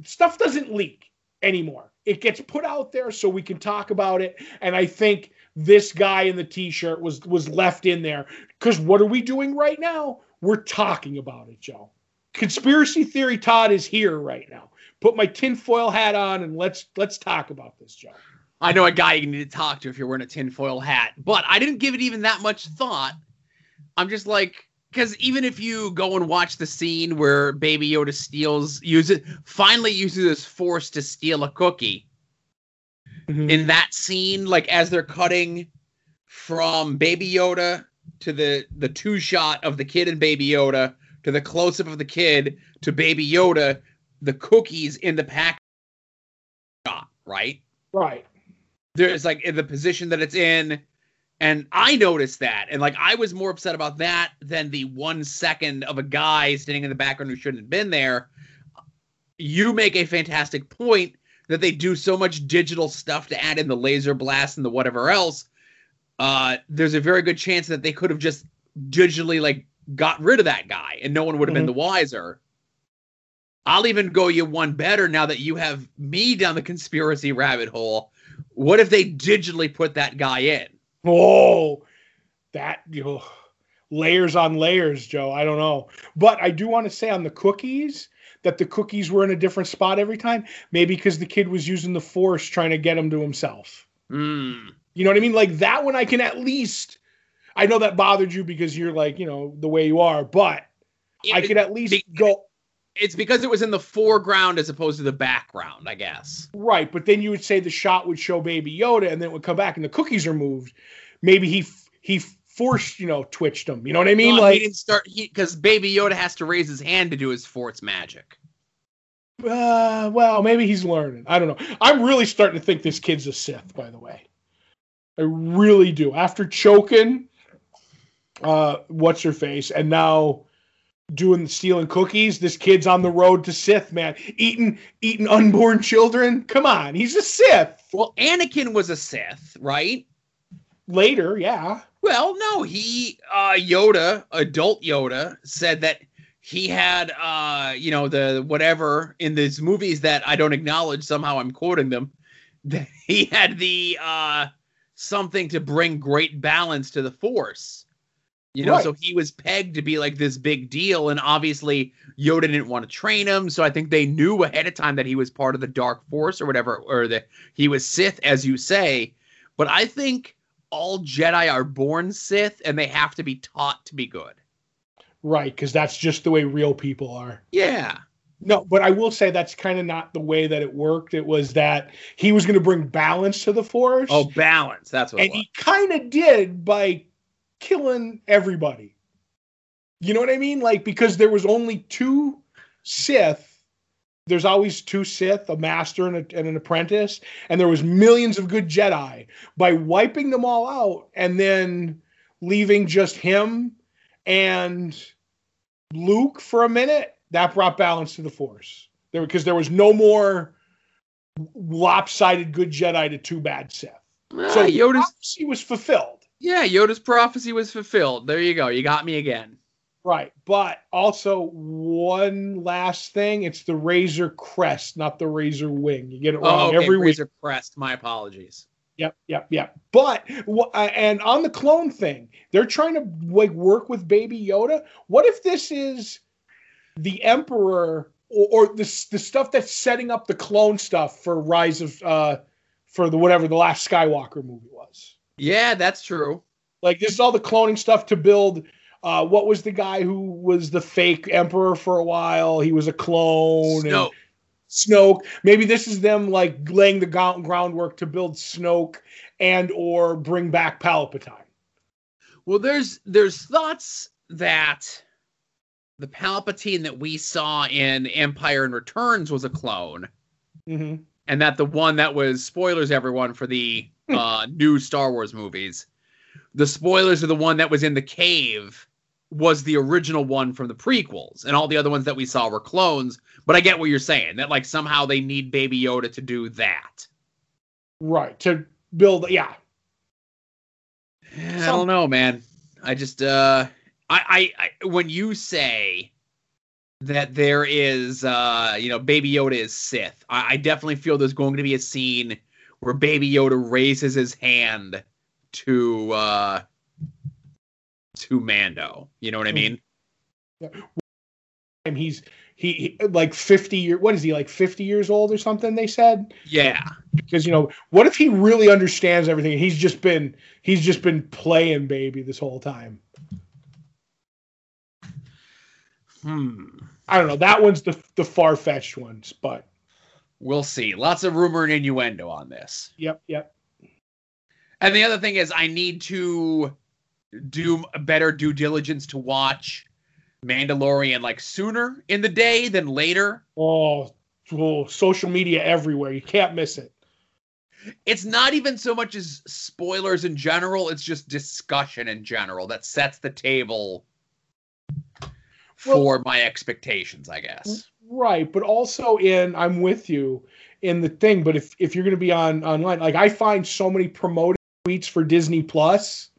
stuff doesn't leak anymore. It gets put out there so we can talk about it." And I think this guy in the t-shirt was was left in there cuz what are we doing right now? We're talking about it, Joe. Conspiracy theory Todd is here right now. Put my tinfoil hat on and let's let's talk about this, Joe. I know a guy you need to talk to if you're wearing a tinfoil hat, but I didn't give it even that much thought. I'm just like, because even if you go and watch the scene where Baby Yoda steals, uses finally uses his force to steal a cookie. Mm-hmm. In that scene, like as they're cutting from Baby Yoda to the the two shot of the kid and Baby Yoda to the close up of the kid to Baby Yoda, the cookies in the pack shot, right? Right. there's like in the position that it's in and i noticed that. And like i was more upset about that than the one second of a guy standing in the background who shouldn't have been there. You make a fantastic point that they do so much digital stuff to add in the laser blast and the whatever else. Uh there's a very good chance that they could have just digitally like got rid of that guy and no one would have been the wiser. I'll even go you one better now that you have me down the conspiracy rabbit hole. What if they digitally put that guy in? Oh, that you know, layers on layers, Joe. I don't know, but I do want to say on the cookies that the cookies were in a different spot every time. Maybe because the kid was using the force trying to get him to himself. Hmm. You know what I mean? Like that one, I can at least. I know that bothered you because you're like you know the way you are, but I could at least go It's because it was in the foreground as opposed to the background, I guess. right. But then you would say the shot would show Baby Yoda, and then it would come back, and the cookies are moved. Maybe he he forced you know twitched them. You know what I mean? Well, like he didn't start because Baby Yoda has to raise his hand to do his force magic. Uh, well, maybe he's learning. I don't know. I'm really starting to think this kid's a Sith, by the way. I really do. After choking, uh, what's her face, and now doing stealing cookies, this kid's on the road to Sith, man. Eating eating unborn children. Come on, he's a Sith. Well, Anakin was a Sith, right? Later, yeah. Well, no, he uh Yoda, adult Yoda, said that he had uh you know the whatever in these movies that I don't acknowledge somehow I'm quoting them [LAUGHS] that he had the uh something to bring great balance to the force. You know, Right. so he was pegged to be like this big deal and obviously Yoda didn't want to train him, so I think they knew ahead of time that he was part of the dark force or whatever or that he was Sith as you say. But I think all Jedi are born Sith and they have to be taught to be good. Right, because that's just the way real people are. Yeah. No, but I will say that's kind of not the way that it worked. It was that he was going to bring balance to the force. Oh, balance. That's what and it was. he kind of did by killing everybody. You know what I mean? Like because there was only two Sith. There's always two Sith, a master and, a, and an apprentice, and there was millions of good Jedi. By wiping them all out and then leaving just him and Luke for a minute, that brought balance to the Force. There because there was no more lopsided good Jedi to two bad Sith. Ah, So Yoda's prophecy was fulfilled. Yeah, Yoda's prophecy was fulfilled. There you go. You got me again. Right. But also one last thing, it's the Razor Crest, not the Razor Wing. You get it Oh, wrong okay. every week. Razor Crest. My apologies. Yep, yep, yep. But uh, and on the clone thing, they're trying to like work with Baby Yoda. What if this is the Emperor or, or the the stuff that's setting up the clone stuff for Rise of uh for the whatever the last Skywalker movie was? Yeah, that's true. Like this is all the cloning stuff to build. Uh, what was the guy who was the fake emperor for a while? He was a clone. and- Snoke. Snoke. Maybe this is them like laying the groundwork to build Snoke and or bring back Palpatine. Well, there's there's thoughts that the Palpatine that we saw in Empire and Returns was a clone, Mm-hmm. and that the one that was spoilers everyone for the uh, new Star Wars movies, the spoilers of the one that was in the cave was the original one from the prequels, and all the other ones that we saw were clones. But I get what you're saying that like somehow they need Baby Yoda to do that. Right to build. Yeah, I don't know, man. I just uh I, I I when you say that there is uh you know Baby Yoda is Sith, I, I definitely feel there's going to be a scene where Baby Yoda raises his hand to uh to Mando. You know what I mean? and he's he, he like fifty year. What is he like? Fifty years old or something? They said. Yeah. because you know what if he really understands everything and he's just been he's just been playing baby this whole time Hmm. i don't know that one's the the far-fetched ones but We'll see. Lots of rumor and innuendo on this. yep yep And the other thing is, I need to do better due diligence to watch Mandalorian like sooner in the day than later. oh, oh social media everywhere you can't miss it It's not even so much as spoilers in general, it's just discussion in general that sets the table for my expectations, I guess. Right but also in i'm with you in the thing but if if you're going to be on online like i find so many promoted tweets for disney plus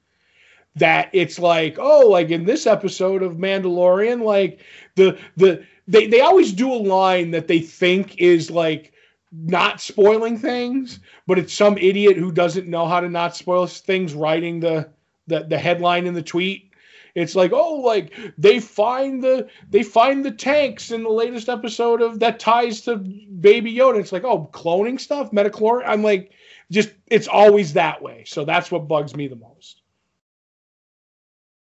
that it's like oh like in this episode of mandalorian like the the they, they always do a line that they think is like not spoiling things but it's some idiot who doesn't know how to not spoil things writing the the, the headline in the tweet it's like oh like they find the they find the tanks in the latest episode of that ties to baby yoda it's like oh cloning stuff midi-chlorian i'm like just it's always that way so that's what bugs me the most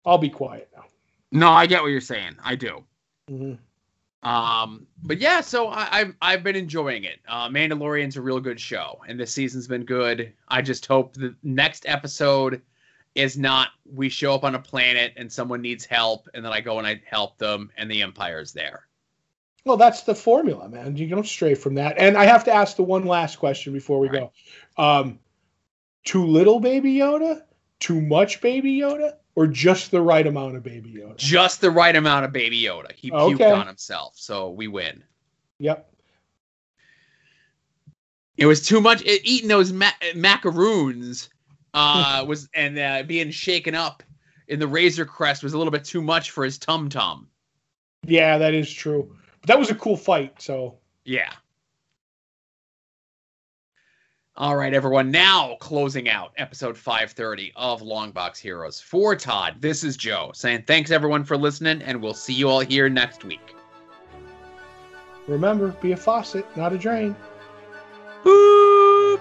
i'll be quiet now No, I get what you're saying. I do. Mm-hmm. Um, but yeah, so I, I've I've been enjoying it. Uh, Mandalorian's a real good show, and this season's been good. I just hope the next episode is not we show up on a planet and someone needs help, and then I go and I help them, and the Empire's there. Well, that's the formula, man. You don't stray from that. And I have to ask the one last question before we go. Um, too little Baby Yoda, too much Baby Yoda, or just the right amount of Baby Yoda? Just the right amount of Baby Yoda. He puked Okay. on himself, so we win. Yep. It was too much. It, eating those ma- macaroons uh, [LAUGHS] was and uh, being shaken up in the Razor Crest was a little bit too much for his tum tum. Yeah, that is true. But that was a cool fight. So Yeah. All right, everyone. Now closing out episode 530 of Longbox Heroes. For Todd, this is Joe saying thanks everyone for listening, and we'll see you all here next week. remember, be a faucet, not a drain. Boop!